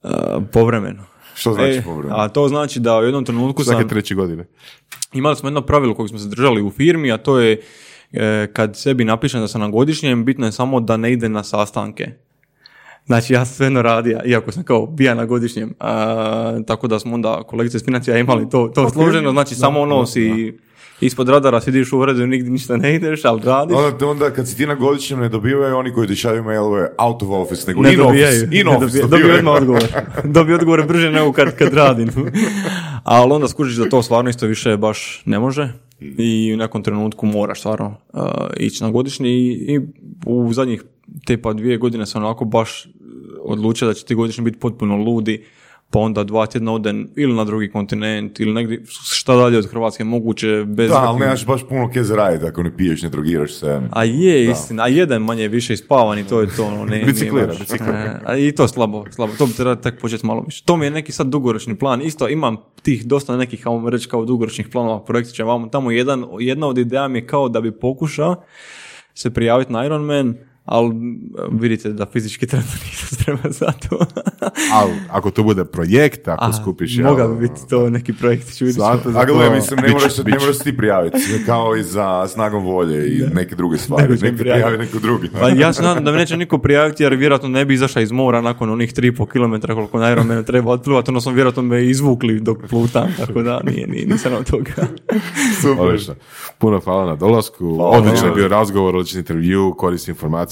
A, povremeno Što znači E, povremeno? a to znači da u jednom trenutku sam Svake treće godine. imali smo jedno pravilo kojeg smo se držali u firmi, a to je e, kad sebi napišem da sam na godišnjem, bitno je samo da ne ide na sastanke. Znači ja sam svejedno radio, iako sam kao bija na godišnjem. A, tako da smo onda kolegice iz financija imali to, to složeno, znači samo ono si ispod radara sediš u uredu nigdje ništa ne ideš, ali radiš. Onda, onda kad si ti na godišnjem ne dobivaju oni koji ti šalju mailove out of office, nego ne in dobijaju. office. In ne office dobijaju. odmah odgovor. Dobiju odgovore brže nego kad, kad radim. Ali onda skužiš da to stvarno isto više baš ne može i u nekom trenutku moraš stvarno uh, ići na godišnji i, i u zadnjih te pa dvije godine sam onako baš odlučio da će ti godišnji biti potpuno ludi pa onda dva tjedna odem ili na drugi kontinent ili negdje šta dalje od Hrvatske moguće bez Da, ali nemaš baš puno kje zaraditi ako ne piješ, ne drogiraš se. a je, istina, a jedan manje više ispavan i to je to. Ono, ne, Biciklira, baš- biciklira. E, a I to slabo, slabo. To bi trebalo tek početi malo više. To mi je neki sad dugoročni plan. Isto imam tih dosta nekih, ajmo reći, kao dugoročnih planova, projektića vamo. Tamo jedan, jedna od ideja mi je kao da bi pokušao se prijaviti na Ironman, ali vidite da fizički trenutno nisam treba za to. Ali ako to bude projekt, ako A, skupiš... Mogao jel, bi biti to neki projekt. ću vidjeti. Zato za A gle, to- mislim, ne moraš, se- ne moraš se ti prijaviti, kao i za snagom volje i neke druge stvari. Nego će Nek te prijaviti. prijavi neko drugi. Pa ja se nadam da me neće niko prijaviti jer vjerojatno ne bi izašao iz mora nakon onih 3,5 km koliko na Ironmanu treba otplivati, ono sam vjerojatno me izvukli dok plutam, tako da nije, nije, nisam od toga. Odlično. Puno hvala na dolasku. Odličan je bio razgovor, odličan intervju, korisne informacije,